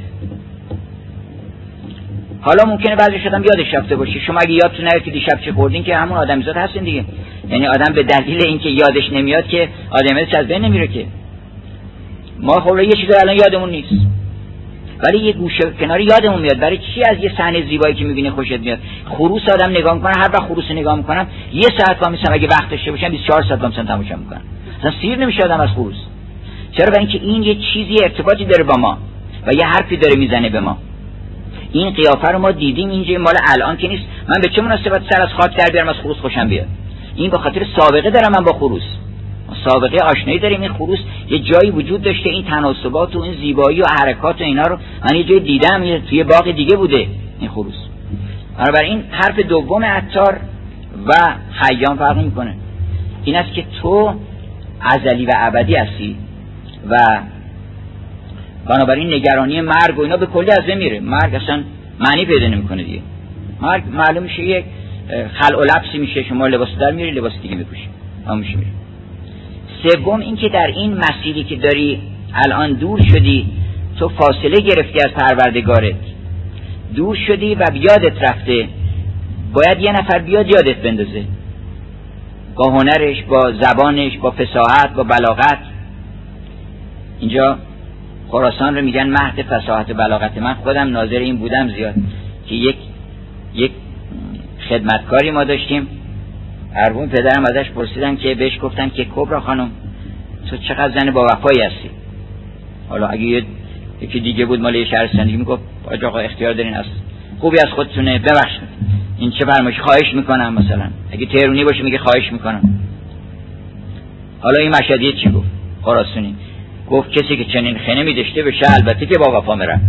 حالا ممکنه بعضی شدم یادش رفته باشی. شما اگه یادتون نیاد که دیشب چه خوردین که همون آدمیزاد هستین دیگه. یعنی آدم به دلیل اینکه یادش نمیاد که آدمیزاد از بین نمیره که. ما خب یه چیزی الان یادمون نیست. ولی یه گوشه کناری یادمون میاد. برای چی از یه صحنه زیبایی که می‌بینی خوشت میاد؟ خروس آدم نگاه می‌کنه هر وقت خروس نگاه می‌کنم یه ساعت با میسم اگه وقت داشته باشم 24 ساعت با میسم تماشا می‌کنم. اصلا سیر نمیشه آدم از خروس. چرا؟ برای اینکه این یه چیزی ارتباطی داره با ما و یه حرفی داره می‌زنه به ما. این قیافه رو ما دیدیم اینجا مال الان که نیست. من به چه مناسبت سر از خاک بیارم از خروس خوشم بیاد؟ این به خاطر سابقه دارم من با خروس. سابقه آشنایی داریم. این خروس یه جایی وجود داشته این تناسبات و این زیبایی و حرکات و اینا رو. من یه جای دیدم توی باغ دیگه بوده این خروس. این حرف دوم عطار و خیام فرق می‌کنه. این است که تو ازلی و ابدی هستی و بنابراین نگرانی مرگ و اینا به کلی از میره. مرگ اصلا معنی پیدا نمی‌کنه دیگه. مرگ معلوم میشه یک خلع و لبسی میشه. شما لباس در میری لباس دیگه میپوشی. میشه. میره سوم اینکه در این مسیری که داری الان دور شدی تو فاصله گرفتی از پروردگارت. دور شدی و بیادت رفته. باید یه نفر بیاد یادت بندازه. با هنرش با زبانش با فساحت با بلاغت. اینجا خراسان رو میگن مهد فساحت و بلاغت. من خودم ناظر این بودم زیاد که یک یک خدمتکاری ما داشتیم. اربون پدرم ازش پرسیدن که بهش گفتن که کبرا خانم تو چقدر زن با وفایی هستی؟ حالا اگه یکی دیگه بود مال شهرستانی می‌گفت آقا اختیار دارین از خوبی از خودتونه ببخشید. این چه فرمایش خواهش می‌کنم مثلا. اگه تهرونی باشه میگه خواهش می‌کنم. حالا این مشهدیه چی گفت؟ خراسونی. گفت کسی که چنین خنه میدشته بشه البته که با وفا میرم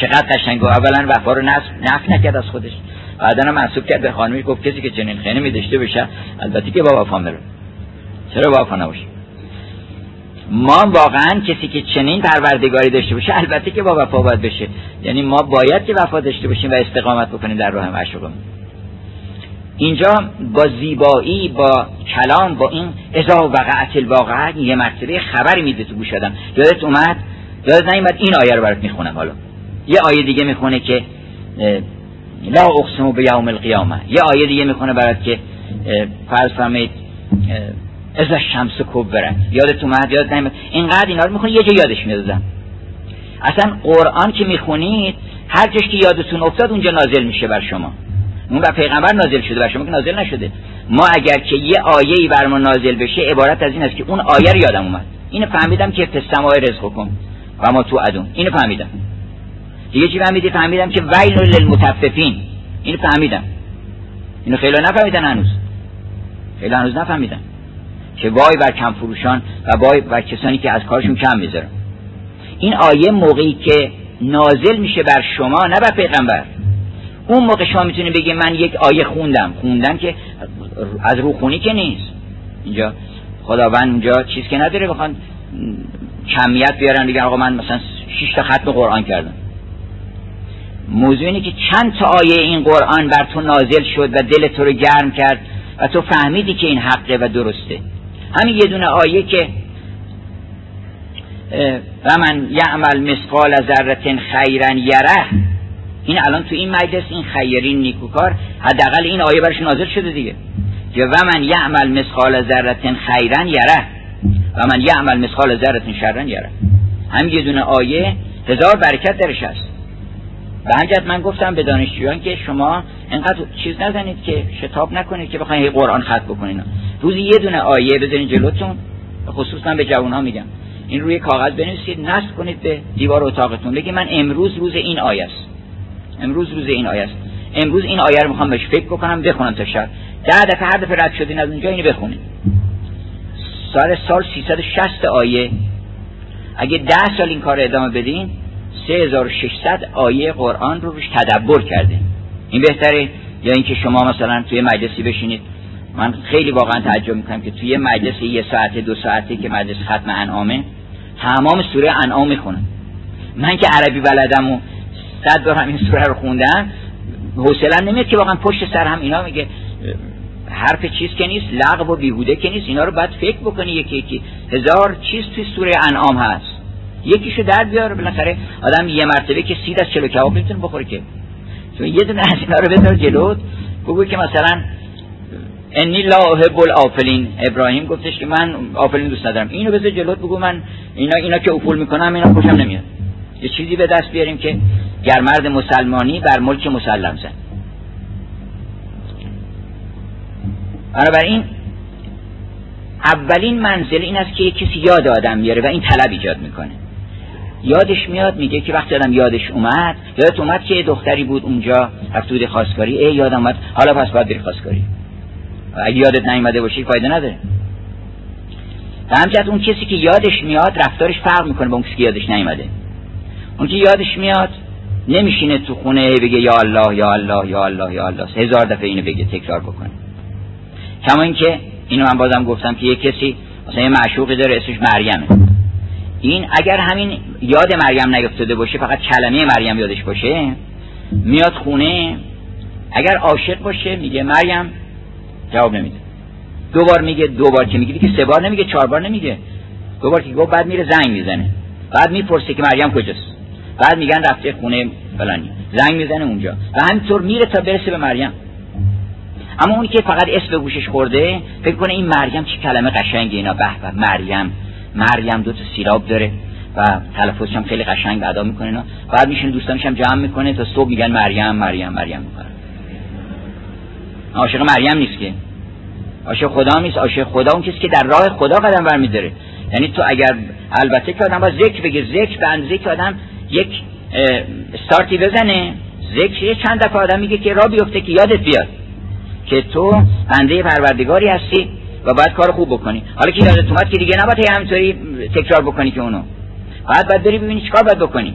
چقدر قشنگ اولا وفا رو نف نکرد از خودش. بعدا منصوب کرد به خانمی گفت کسی که چنین خنه میدشته بشه البته که با وفا میرم چرا وفا نباشه؟ ما واقعا کسی که چنین پروردگاری داشته باشه البته که با وفا باید بشه. یعنی ما باید که وفا داشته باشیم و استقامت بکنیم در راه معشوقمون اینجا با زیبایی با کلام با این ازا وقعت الواقع یه مرتبه خبری میده تو گوش آدم. یادت اومد؟ یادت نیومد؟ این آیه رو برات می‌خونم حالا. یه آیه دیگه می‌خونه که لا اقسم به یوم القیامه یه آیه دیگه می‌خونه برات که فرض فرمایید از شمس کبرت. یادت اومد؟ یاد نیمد اینقدر اینا رو می‌خونید یه جا یادش می‌دادم اصلا قرآن که می‌خونید هر که یادتون افتاد اونجا نازل میشه بر شما. اون بر پیغمبر نازل شده بر شما که نازل نشده. ما اگر که یه آیه بر ما نازل بشه عبارت از این است که اون آیه رو یادم اومد. اینو فهمیدم که فستمای رزق کن و ما تو ادون اینو فهمیدم. دیگه چی فهمیدی؟ فهمیدم که ویل للمتففین. اینو فهمیدم. اینو خیلی نفهمیدن هنوز. خیلی هنوز نفهمیدن. که وای بر کم فروشان و وای بر کسانی که از کارشون کم می‌ذارن. این آیه موقعی که نازل میشه بر شما نه بر پیغمبر. اون موقع شما می‌تونید بگی من یک آیه خوندم. خوندن که از روخونی که نیست. اینجا خداوند اونجا چیز که نداره بخوان کمیت بیارن دیگه آقا من مثلا 6 تا ختم قرآن کردم. موضوع اینه که چند تا آیه این قرآن بر تو نازل شد و دل تو رو گرم کرد و تو فهمیدی که این حقه و درسته. همین یه دونه آیه که و من یعمل مسقال ذره خیرا یره. این الان تو این مجلس این خیرین نیکوکار حداقل این آیه برش نازل شده دیگه. که و من یعمل مسقال ذره خیرا یره. و من یعمل مسقال ذره شرا یره. هم یه دونه آیه هزار برکت درش هست. همجد من گفتم به دانشجویان که شما انقدر چیز نزنید که شتاب نکنید که بخواید قرآن خط بکنید روزی یه دونه آیه بذارین جلوتون خصوصا به جوان ها میگم. این روی کاغذ بنویسید نصب کنید به دیوار اتاقتون. بگید من امروز روز این آیه است. امروز روز این آیه است. امروز این آیه رو می‌خوام بهش فکر بکنم بخونم تا شب. ده دفعه هر دفعه رد شدین از اونجا اینو بخونید سال سال 360 آیه. اگه ده سال این کار ادامه بدین 3600 آیه قرآن رو روش تدبر کرده این بهتره؟ یا اینکه شما مثلا توی مجلسی بشینید. من خیلی واقعا تعجب می‌کنم که توی مجلس یه ساعته دو ساعته که مجلس ختم انعامه تمام سوره انعام می‌خونم من که عربی بلدم و صد بار این سوره رو خوندم حوصلم نمیاد که واقعا پشت سر هم اینا میگه حرف چیز که نیست لغو و بیهوده که نیست اینا رو باید فکر بکنی. یکی یکی هزار چیز توی سوره انعام هست. یکیشو در بیار بالاخره آدم یه مرتبه که سید از چلو کباب می‌تونه بخوره که. تو یه دونه از اینا رو بذار جلوت بگو که مثلا انی لا احب الافلین ابراهیم گفتش که من آفلین دوست ندارم. اینو بذار جلوت بگو من اینا اینا که افول می‌کنم اینا خوشم نمیاد. یه چیزی به دست بیاریم که گرمرد مسلمانی بر ملک مسلم زن. بنابراین اولین منزل این است که یک کسی یاد آدم میاره و این طلب ایجاد می‌کنه. یادش میاد میگه که وقتی آدم یادش اومد یادت اومد که دختری بود اونجا رفت بود خواستگاری ای یادم اومد. حالا پس باید بری خواستگاری. اگه یادت نیومده باشی فایده نداره. و همچنین اون کسی که یادش میاد رفتارش فرق می‌کنه با اون کسی که یادش نیومده. اون که یادش میاد نمیشینه تو خونه بگه یا الله یا الله یا الله یا الله. هزار دفعه اینو بگه تکرار بکنه. کما اینکه اینو من بازم گفتم که یه کسی مثلا یه معشوقی داره اسمش مریمه این اگر همین یاد مریم نیفتاده باشه فقط کلمه مریم یادش باشه میاد خونه اگر عاشق باشه میگه مریم جواب نمیده. دو بار میگه دو بار که میگه که سه بار نمیگه چهار بار نمیگه. دو بار که گفت بعد میره زنگ می‌زنه. بعد می‌پرسه که مریم کجاست. بعد میگن رفته خونه فلانی. زنگ می‌زنه اونجا. و همینطور میره تا برسه به مریم. اما اونی که فقط اسم به گوشش خورده فکر کنه این مریم چه کلمه قشنگی اینا. به مریم. مریم دو تا سیراب داره و تلفظش هم خیلی قشنگ ادا می‌کنه اینا. بعد میشین دوستانش هم جمع می‌کنه تا صبح میگن مریم مریم مریم می‌کنه. عاشق مریم نیست که. عاشق خدا نیست. عاشق خدا اون کسی که در راه خدا قدم برمیداره. یعنی تو اگر البته که آدم با ذکر بگه. ذکر به اندازه که آدم یک استارتی بزنه. ذکر چند دفعه آدم میگه که را بیفته که یادت بیاد که تو بنده پروردگاری هستی. و باید کار خوب بکنی. حالا که یادت اومد که دیگه نباید همینطوری تکرار بکنی که اونو. باید باید بری ببینی چیکار باید بکنی.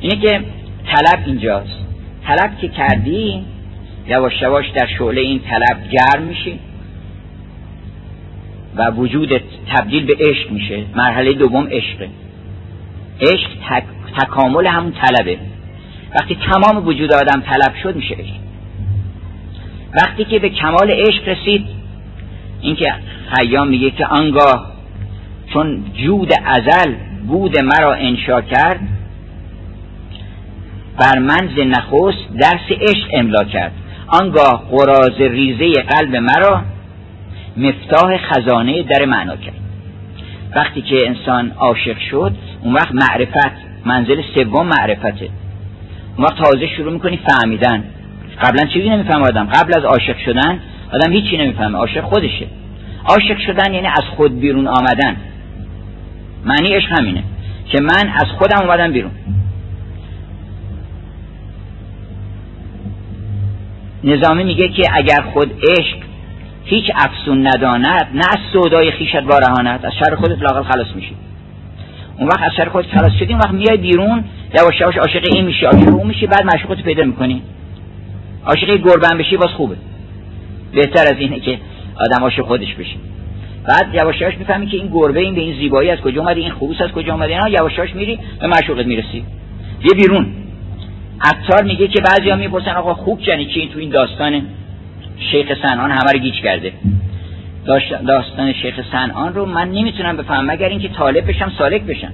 اینه که طلب اینجاست. طلب که کردی یواش یواش در شعله این طلب گرم میشی و وجودت تبدیل به عشق میشه. مرحله دوم عشقه عشق تک... تکامل همون طلبه. وقتی تمام وجود آدم طلب شد میشه عشق. وقتی که به کمال عشق رسید اینکه خیام میگه که آنگاه چون جود ازل بود مرا انشا کرد بر منز نخست درس عشق املا کرد. آنگاه قراز ریزه قلب مرا مفتاح خزانه در معنا کرد. وقتی که انسان عاشق شد اون وقت معرفت منزل سوم معرفته. اون تازه شروع می‌کنی فهمیدن. قبلا چیزی نمیفهم آدم. قبل از عاشق شدن آدم هیچی نمی‌فهمه عاشق خودشه. عاشق شدن یعنی از خود بیرون آمدن. معنی عشق همینه که من از خودم اومدم بیرون. نظامی میگه که اگر خود عشق هیچ افسون نداند نه از سودای خیشت وارهاند از شر خودت لاقل خلاص میشی. اون وقت از شر خودت خلاص شدی اون وقت میای بیرون یواش یواش عاشق این میشی عاشق اون میشی بعد معشوقت پیدا می‌کنی. عاشق گربن بشی باز خوبه. بهتر از اینه که آدم عاشق خودش بشه. بعد یواش یواش می‌فهمی که این گربه این به این زیبایی از کجا اومده این خروس از کجا اومده اینا یواش یواش میری به معشوقت می‌رسی. یه بیرون. عطار میگه که بعضیا می‌پرسن آقا خوب یعنی چی؟ تو این داستان شیخ سنان همه رو گیج کرده. داستان شیخ سنان رو من نمی‌تونم بفهمم مگر اینکه طالب بشم سالک بشم.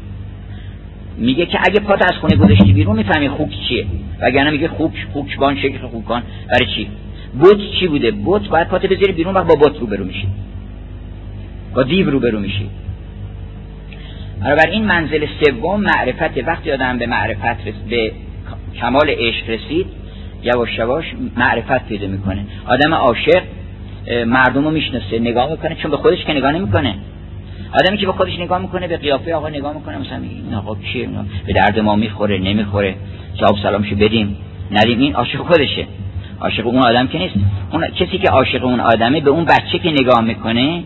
میگه که اگه پات از خونه گذاشتی بیرون می‌فهمی خوک چیه. وگرنه میگه خوک خوکبان شکل خوکان برای چی؟ بوت چی بوده؟ بوت باید پات بذاری بیرون و با بوت برو میشی. با دیو برو میشی. بر این منزل سوم معرفت وقتی آدم به معرفت به کمال عشق رسید یواش یواش معرفت پیدا می‌کنه. آدم عاشق مردم رو می‌شناسه نگاه می‌کنه چون به خودش که نگاه نمی‌کنه. آدمی که به خودش نگاه می‌کنه به قیافه آقا نگاه می‌کنه مثلا این آقا کیه؟ به درد ما می‌خوره نمی‌خوره. جواب سلامشو بدیم. ندیم این عاشق خودشه. عاشق اون آدم که نیست. اون کسی که عاشق اون آدمه به اون بچه که نگاه می‌کنه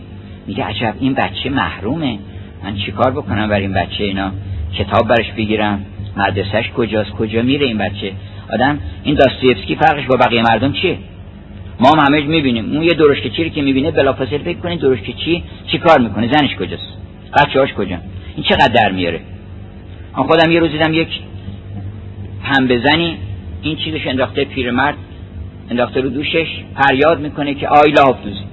میگه عجب این بچه محرومه. من چیکار بکنم برای این بچه اینا؟ کتاب برش بگیرم. مدرسهش کجاست؟ کجا میره این بچه؟ آدم این داستویفسکی فرقش با بقیه مردم چیه؟ ما هم همه می‌بینیم. اون یه درشکه چی که می‌بینه بلافاصله فکر کنید درشکه چی کار می‌کنه؟ زنش کجاست؟ بچه هاش کجا؟ این چقدر در میاره؟ من خودم یه روز دیدم یک پنبه زنی این چیزش انداخته پیرمرد. انداخته رو دوشش فریاد می‌کنه که آی لافتوزی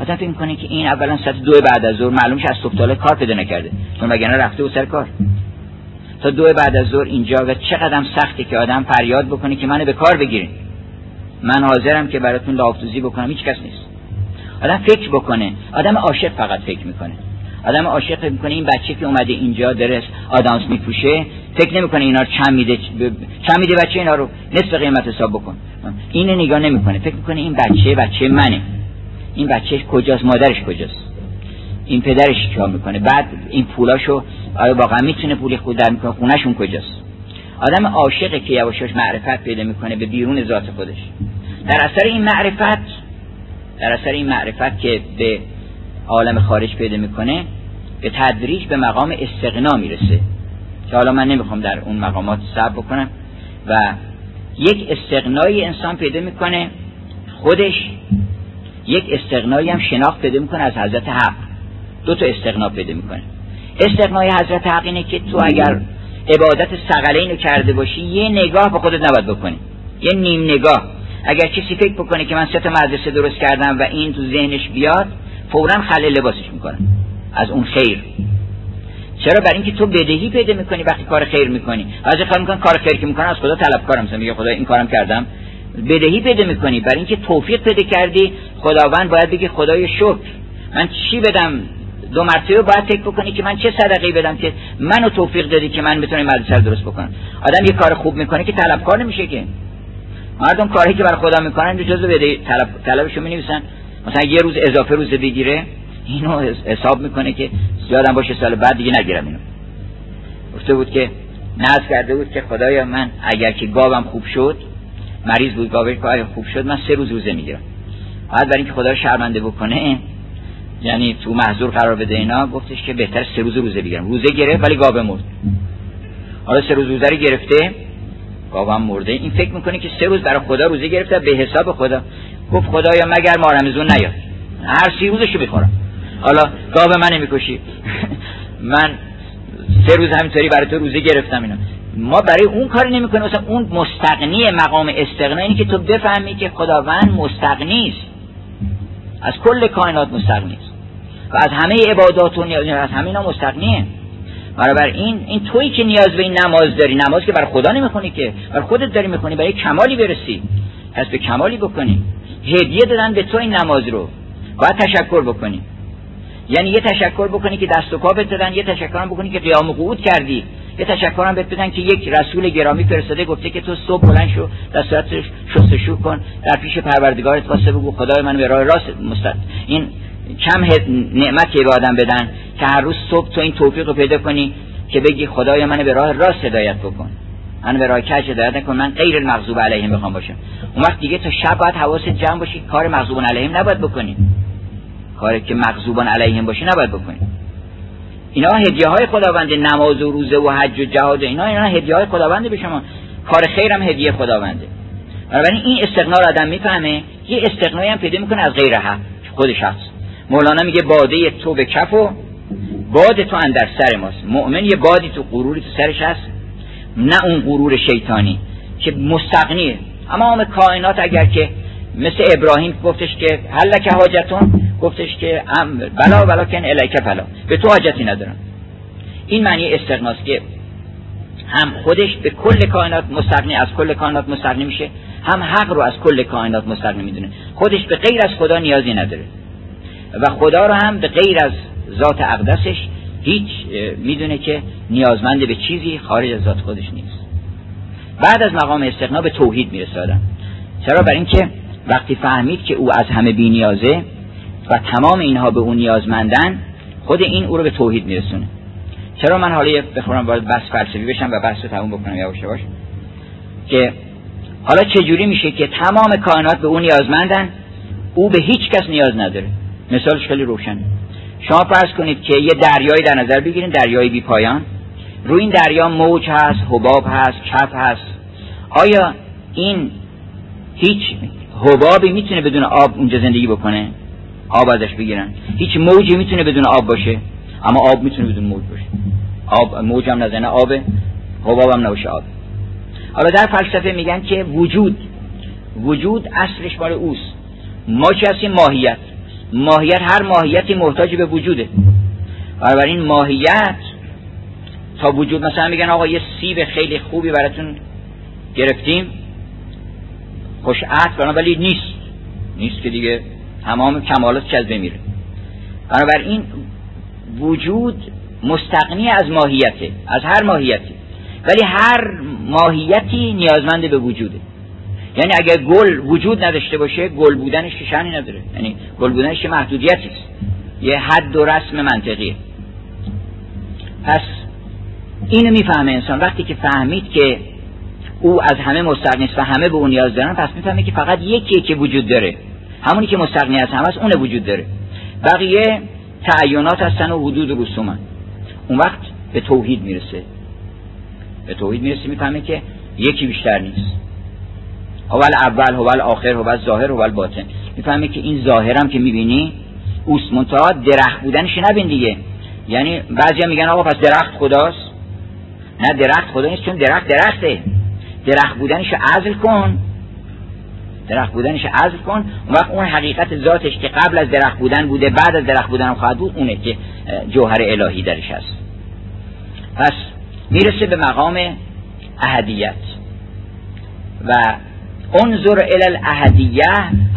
آدم فکر می‌کنه که این اولا ساعت دو بعد از ظهر معلومش از صبح کار پیدا نکرده چون وگرنه رفته و سر کار. تا دو بعد از ظهر اینجا و چقدر سخته که آدم فریاد بکنه که منو به کار بگیرین من حاضرم که براتون لافتوزی بکنم هیچ کس نیست. آدم فکر بکنه آدم عاشق فقط فکر می‌کنه. آدم عاشق می‌کنه این بچه که اومده اینجا درس آدامس میپوشه فکر نمی‌کنه اینا چند میده چند میده بچه اینا رو نصف قیمت حساب بکن. اینو نگاه نمی‌کنه. فکر می‌کنه این بچه بچه منه. این بچه کجاست؟ مادرش کجاست؟ این پدرش چیکار می‌کنه؟ بعد این پولاشو آیا واقعا می‌تونه پول خود در می‌کنه؟ خونهشون کجاست؟ آدم عاشقه که یواشاش معرفت پیدا می‌کنه به بیرون ذات خودش. در اثر این معرفت در اثر این معرفت که به عالم خارج پیدا می‌کنه به تدریج به مقام استغنا می‌رسه. که حالا من نمی‌خوام در اون مقامات صبر بکنم. و یک استغنایی انسان پیدا می‌کنه خودش یک استغنایی هم شناخت پیدا می‌کنه از حضرت حق. دو تا استغنا پیدا می‌کنه. استغنای حضرت حق اینه که تو اگر عبادت سقلین رو کرده باشی یه نگاه به خودت نباید بکنی. یه نیم نگاه. اگر کسی فکر بکنه که من سه مدرسه درست کردم و این تو ذهنش بیاد فورا خلل لباسش می‌کنه. از اون خیر. چرا برای اینکه تو بدهی پیدا می‌کنی وقتی کار خیر می‌کنی؟ از کار می‌کنی کار خیر که می‌کنه از خدا طلب کارم میگه خدا این کارم کردم. بدهی پیدا می‌کنی. برای اینکه توفیق پیدا کردی خداوند باید بگه خدای شکر. من چی بدم؟ دو مرتبه باید فکر بکنی که من چه صدقه بدم که منو توفیق دادی که من بتونم مدرسه درست بکنم. آدم یه کار خوب می‌کنه که طلبکار نمیشه که. مردم کاری که برای خدا می‌کنن جزء بده طلب طلبشو می‌نویسن. مثلا یه روز اضافه روز بگیره. اینو حساب می‌کنه که یادم باشه سال بعد دیگه نگیرم اینو. گفته بود که ناز کرده بود که خدایا من اگر که گاوم خوب شد مریض بود گاوی که خوب شد من سه روز روزه می‌گیرم. بعد برای اینکه خدا شرمنده بکنه یعنی تو محضور قرار بده اینا گفتش که بهتر سه روز روزه بگیرم. روزه گرفت ولی گاوه مرد. حالا سه روز روزه رو گرفته گاوم مرده. این فکر می‌کنه که سه روز برای خدا روزه گرفته به حساب خدا. گفت خدایا مگر ما رمزون نیاد. هر سی روزشو بخورم حالا گاو من می‌کشی. من سه روز همینطوری برای تو روزه گرفتم اینا ما برای اون کاری نمی‌کنیم. مثلا اون مستقنی مقام استغنا اینه که تو بفهمی که خداوند مستقنی است. از کل کائنات مستقنی است. و از همه عبادات و از همه اینا مستقنیه برابر این این تویی که نیاز به این نماز داری. نماز که برای خدا نمی‌خونی که. برای خودت داری می‌خونی. برای کمالی برسی. پس به کمالی بکنی. هدیه دادن به تو این نماز رو. باید تشکر بکنی. یعنی یه تشکر بکنی که دست و پا دادن یه تشکر هم بکنی که قیام قعود کردی. یه تشکر هم بهت بدن که یک رسول گرامی فرستاده گفته که تو صبح بلند شو دستات شستشو کن در پیش پروردگارت واسه بگو خدای من به راه راست مستد این کم نعمت که به آدم بدن که هر روز صبح تو این توفیق رو پیدا کنی که بگی خدای من به راه راست هدایت بکن. من به راه کج هدایت نکن. من غیر المغضوب علیهم بخوام باشم. اون وقت دیگه تا شب باید حواست جمع باشی کار مغضوب علیهم نباید بکنی. کاری که مغضوبان علیهم باشه نباید بکنی اینا هدیه های خداوند نماز و روزه و حج و جهاد اینا اینا هدیه های خداونده به شما. کار خیرم هدیه خداونده. بنابراین این استقنا رو آدم می‌فهمه یه استقنایی هم پیدا می‌کنه از غیر حق خود شخص مولانا میگه باده تو به کف و باد تو اندر سر ماست. مؤمن یه بادی تو غروری تو سرش هست نه اون غرور شیطانی که مستقنیه اما کائنات اگر که مثل ابراهیم گفتش که که حاجتون گفتش که ام بلا بلا کن الیک بلا به تو حاجتی ندارم. این معنی استغناست که هم خودش به کل کائنات مستقنی از کل کائنات مستقنی میشه هم حق رو از کل کائنات مستقنی می‌دونه. خودش به غیر از خدا نیازی نداره. و خدا رو هم به غیر از ذات اقدسش هیچ می‌دونه که نیازمند به چیزی خارج از ذات خودش نیست. بعد از مقام استقنا به توحید می‌رسه آدم. چرا؟ برای اینکه وقتی فهمید که او از همه بی نیازه و تمام اینها به او نیازمندن خود این او رو به توحید میرسونه. چرا من حالا بخورم باید بس فلسفی بشم و بحث رو تموم بکنم یواش یواش؟ که حالا چجوری میشه که تمام کائنات به او نیازمندن او به هیچ کس نیاز نداره. مثالش خیلی روشن. شما فرض کنید که یه دریایی در نظر بگیرید دریای بی پایان. روی این دریا موج هست حباب هست کف هست. آیا این هیچ حبابی می‌تونه بدون آب اونجا زندگی بکنه؟ آب ازش بگیرن. هیچ موجی می‌تونه بدون آب باشه اما آب می‌تونه بدون موج باشه. آب موج هم نزنه آب حباب هم نباشه آب. حالا در فلسفه میگن که وجود وجود اصلش مال اوست. ما چه هستیم؟ ماهیت. ماهیت هر ماهیتی محتاج به وجوده. این ماهیت تا وجود مثلا میگن آقا یه سیب خیلی خوبی براتون گرفتیم خوش عطر ولی نیست. نیست که دیگه تمام کمالات چه از بمیره بنابراین وجود مستقنی از ماهیته از هر ماهیتی. ولی هر ماهیتی نیازمند به وجوده. یعنی اگر گل وجود نداشته باشه گل بودنش که شنی نداره. یعنی گل بودنش که محدودیتی یه حد و رسم منطقیه. پس اینو می‌فهمه انسان. وقتی که فهمید که او از همه مستقنی است و همه به اون نیاز دارن پس می‌فهمه که فقط یکی که وجود داره. همونی که مستقنی از همه است اون وجود داره. بقیه تعینات هستن و حدود و رسومن. اون وقت به توحید می‌رسه. به توحید می‌رسه می‌فهمه که یکی بیشتر نیست. اول اول اول آخر اول ظاهر اول باطن. می‌فهمه که این ظاهرم که می‌بینی اوست منتها درخت بودنش نبین دیگه. یعنی بعضی میگن آقا پس درخت خداست. نه درخت خدا نیست چون درخت درخته. درخت بودنش عزل کن. درخت بودنش عزل کن. اون وقت اون حقیقت ذاتش که قبل از درخت بودن بوده بعد از درخت بودن خواهد بود اونه که جوهر الهی درش هست. پس می‌رسه به مقام اهدیت و انظر الى الاهدیه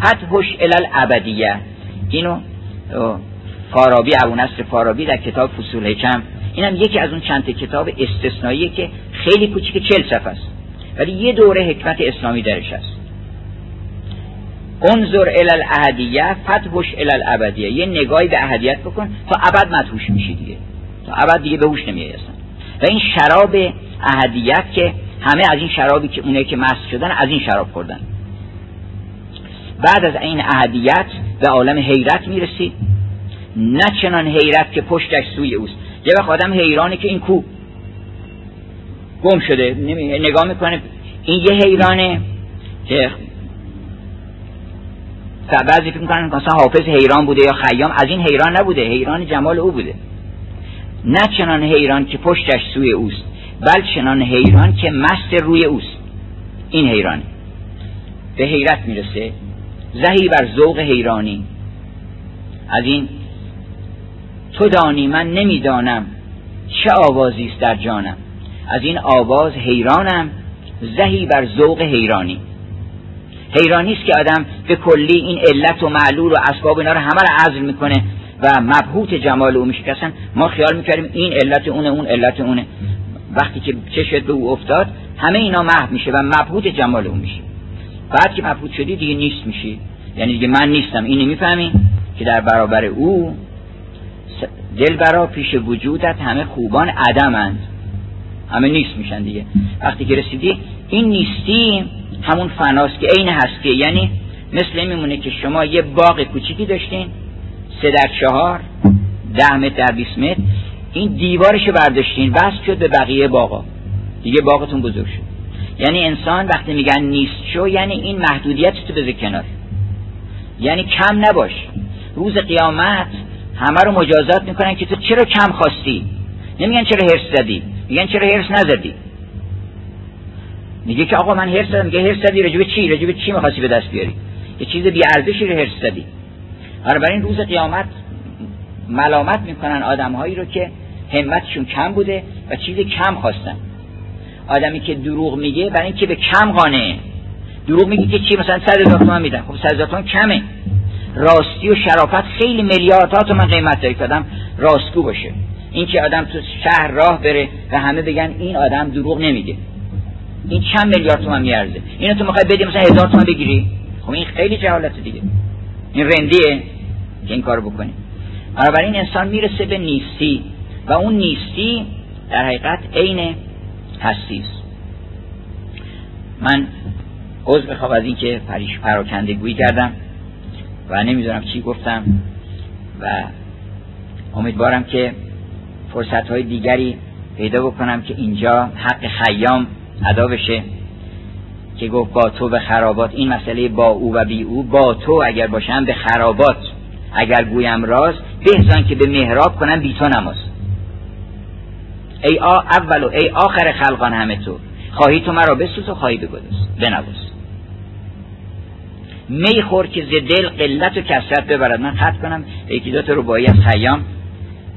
فتحش الى الابدیه اینو فارابی ابو نصر فارابی در کتاب فصول حکم اینم یکی از اون چند کتاب استثنایی که خیلی کوچیک چل صفحه است. ولی یه دوره حکمت اسلامی درش هست. انظر ال الاهدیه فتحش ال الابدیه. یه نگاهی به اهدیت بکن تا ابد مدهوش میشی دیگه. تا ابد دیگه به هوش نمیای و این شراب اهدیت که همه از این شرابی که اونه که مست شدن از این شراب خوردن. بعد از این اهدیت به عالم حیرت می‌رسی. نه چنان حیرت که پشتش سوی اوست. یه وقت آدم حیرانه که این کو گم شده. نگاه می‌کنه. این یه حیرانه که بعضی فکر می‌کنن مثلا حافظ حیران بوده یا خیام از این حیران نبوده حیران جمال او بوده. نه چنان حیران که پشتش سوی اوست بل چنان حیران که مست روی اوست. این حیرانی. به حیرت می‌رسه. زهی بر ذوق حیرانی. از این تو دانی من نمی‌دانم چه آوازی است در جانم. از این آواز حیرانم زهی بر ذوق حیرانی. حیرانی است که آدم به کلی این علت و معلول و اسباب اینا رو همه رو عزل می‌کنه و مبهوت جمال او میشه. ما خیال می‌کردیم این علت اونه اون علت اونه. وقتی که چشت به او افتاد همه اینا محو میشه و مبهوت جمال او میشه. بعد که مبهوت شدی دیگه نیست میشی. یعنی دیگه من نیستم. اینو می‌فهمی که در برابر او دل برا پیش وجودت همه خوبان عدمند. همه نیست میشن دیگه. وقتی که رسیدی این نیستی همون فناست که عین هستی یعنی مثل میمونه که شما یه باغ کوچیکی داشتین سه در چهار ده متر در بیست متر این دیوارش رو برداشتین بس شد به بقیه باغا. دیگه باغتون بزرگ شد. یعنی انسان وقتی میگن نیست شو یعنی این محدودیت تو بذار کنار. یعنی کم نباش. روز قیامت همه رو مجازات می‌کنن که تو چرا کم خواستی؟ نمیگن چرا هرس زدی؟ میگن چرا هرس نزدی؟ میگه که آقا من هرس زدم میگه هرس زدی رجوع چی؟ رجوع چی می‌خواستی به دست بیاری؟ یه چیز بی ارزشی رو هرس زدی. این روز قیامت ملامت می‌کنن آدمهایی رو که همتشون کم بوده و چیز کم خواستن. آدمی که دروغ میگه برای اینکه به کم قانه دروغ میگه که چی؟ مثلا 100 هزار تومان میدن خب 100 هزار کمه. راستی و شرافت خیلی میلیاردها تومن قیمت داره که آدم راستگو باشه. این که آدم تو شهر راه بره و همه بگن این آدم دروغ نمیگه. این چند میلیارد تومن میارزه. اینو تو می‌خوای بدی مثلا هزار تومن بگیری؟ خب این خیلی جهالت دیگه. این رندیه که این کارو بکنی. بنابراین انسان می‌رسه به نیستی و اون نیستی در حقیقت عین هستی من عذر بخوام از اینکه پریش پراکنده گویی کردم و نمی‌دونم چی گفتم و امیدوارم که فرصت های دیگری پیدا بکنم که اینجا حق خیام ادا بشه که گفت با تو به خرابات این مسئله با او و بی او با تو اگر باشم به خرابات. اگر گویم راز بهزان که به محراب کنم بی تو نماز. ای آ اول و ای آخر خلقان همه تو خواهی تو مرا بسوز و خواهی بگذار بنواز. می خور که ز دل قلت و کسرت ببرد. من خط کنم یکی دو تا ربایی از خیام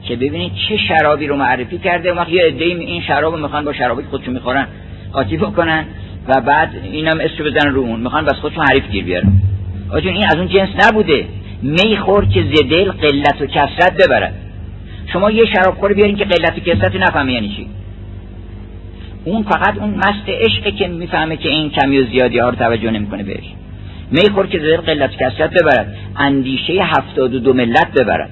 که ببینید چه شرابی رو معرفی کرده. و وقت یه این شراب رو می‌خوان با شرابی خودشون می‌خورن. قاطی بکنن و بعد اینم اسم بزنن رو اون می‌خوان بس خودشون حریف گیر بیارن. آجون این از اون جنس نبوده. می خور که ز دل قلت و کسرت ببرد شما یه شراب خوری بیارین که قلت و کسرت نفهمی یعنی چی؟ اون فقط اون مست عشقه که می‌فهمه که این کمی و زیادی ها رو توجه نمی‌کنه بهش. میخور که زیر قلت کسرت ببرد اندیشه هفتاد و دو ملت ببرد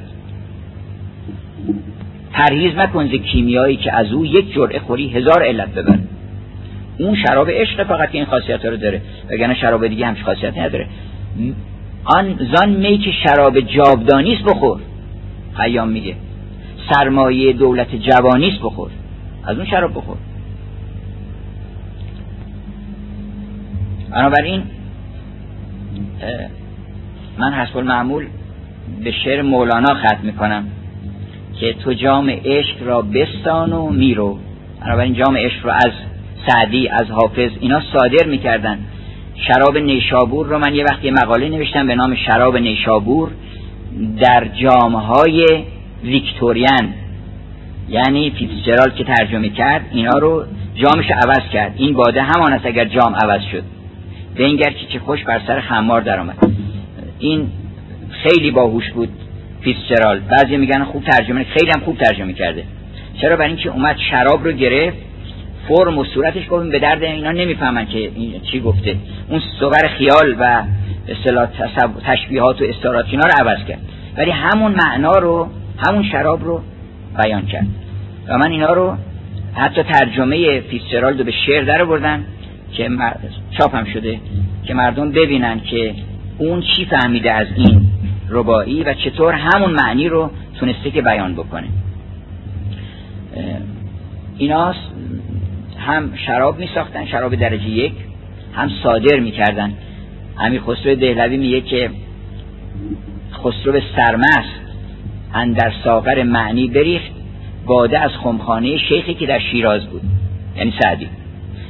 پرهیز مکن کیمیایی که از او یک جرعه خوری هزار علت ببرد اون شراب عشق فقط این خاصیت رو داره وگرنه شراب دیگه همش خاصیت نداره. آن زان می که شراب جاودانیست بخور. خیام میگه. سرمایه دولت جوانیست بخور. از اون شراب بخور. بنابراین من حسب المعمول به شعر مولانا ختم می‌کنم که تو جام عشق را بستان و میرو. بنابراین جام عشق را از سعدی از حافظ اینا صادر می‌کردن. شراب نیشابور رو من یه وقتی مقاله نوشتم به نام شراب نیشابور در جامهای ویکتوریان. یعنی فیتزجرال که ترجمه کرد اینا رو جامش عوض کرد. این باده همان است اگر جام عوض شد. بنگر که چه خوش بر سر خمار در آمد. این خیلی باهوش بود فیتزجرال بعضی میگن خوب ترجمه خیلی هم خوب ترجمه کرده. چرا؟ برای اینکه اومد شراب رو گرفت. فرم و صورتش گفتیم به درد اینا نمی‌فهمن که این چی گفته. اون صور خیال و اصطلاح تشبیهات و استارات اینا رو عوض کرد. ولی همون معنا رو همون شراب رو بیان کرد. و من اینا رو حتی ترجمه فیتزجرالد رو به شعر در بردم که چاپ هم شده که مردم ببینن که اون چی فهمیده از این ربایی و چطور همون معنی رو تونسته که بیان بکنه. اینا هم شراب می ساختن شراب درجه یک هم صادر می کردن امیر خسرو دهلوی میگه که خسرو سرمست اندر ساغر معنی بریخت باده از خمخانه شیخی که در شیراز بود یعنی سعدی.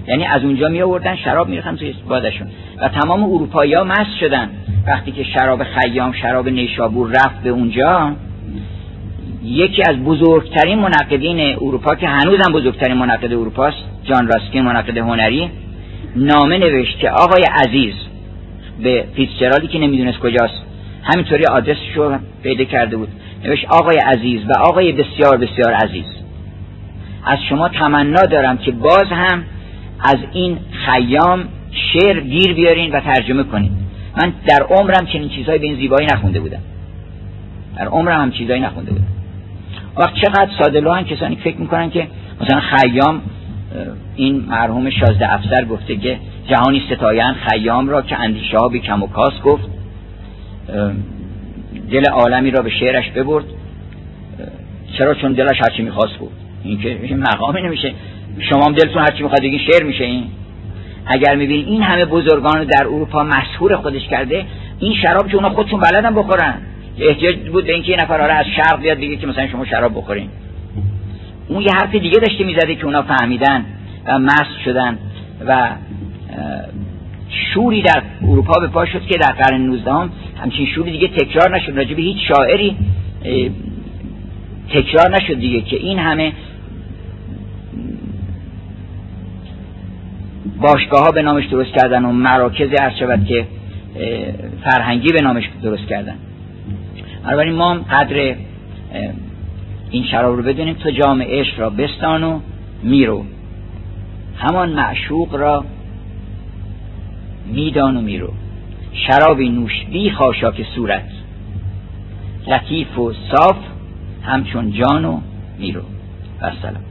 یعنی از اونجا می آوردن شراب می‌رفتن توی بادشون. و تمام اروپایی ها مست شدن. وقتی که شراب خیام شراب نیشابور رفت به اونجا یکی از بزرگترین منقدین اروپا که هنوزم بزرگترین منقد اروپاست جان راسکین منقد هنری نامه نوشت که آقای عزیز به فیتزجرالی که نمی‌دونست کجاست همینطوری آدرسش رو پیدا کرده بود. نوشت آقای عزیز و آقای بسیار بسیار عزیز. از شما تمنا دارم که باز هم از این خیام شعر گیر بیارین و ترجمه کنین. من در عمرم چنین چیزهایی به این زیبایی نخونده بودم. در عمرم هم چیزهایی نخونده بودم. وقت چقدر ساده هم کسانی فکر می‌کنن که مثلا خیام این مرحوم شازده افسر گفته که جهانی ستایان خیام را که اندیشه ها به کم و کاس گفت. دل عالمی را به شعرش ببرد. چرا؟ چون دلش هرچی می‌خواست بود این که مقامی نمیشه. شما هم دلتون هرچی می‌خواد بگین شعر میشه این. اگر می‌بینید این همه بزرگان در اروپا مشهور خودش کرده این شراب که اونا خودشون بلدن بخورن. احتیاج بود به اینکه یه نفر آره از شرق بیاد بگه که مثلا شما شراب بخورین. اون یه حرف دیگه داشته می‌زده که اونا فهمیدن و مست شدن و شوری در اروپا به پا شد که در قرن 19 هم همچین شوری دیگه تکرار نشد. راجع به هیچ شاعری تکرار نشد دیگه که این همه باشگاه ها به نامش درست کردن و مراکز عرض شود که فرهنگی به نامش درست کردن. بنابراین ما قدر این شراب رو بدونیم تو جام عشق را بستان و میرو. همان معشوق را میدان و میرو. شرابی نوش بی خاشاک صورت. لطیف و صاف همچون جان و میرو. و سلام.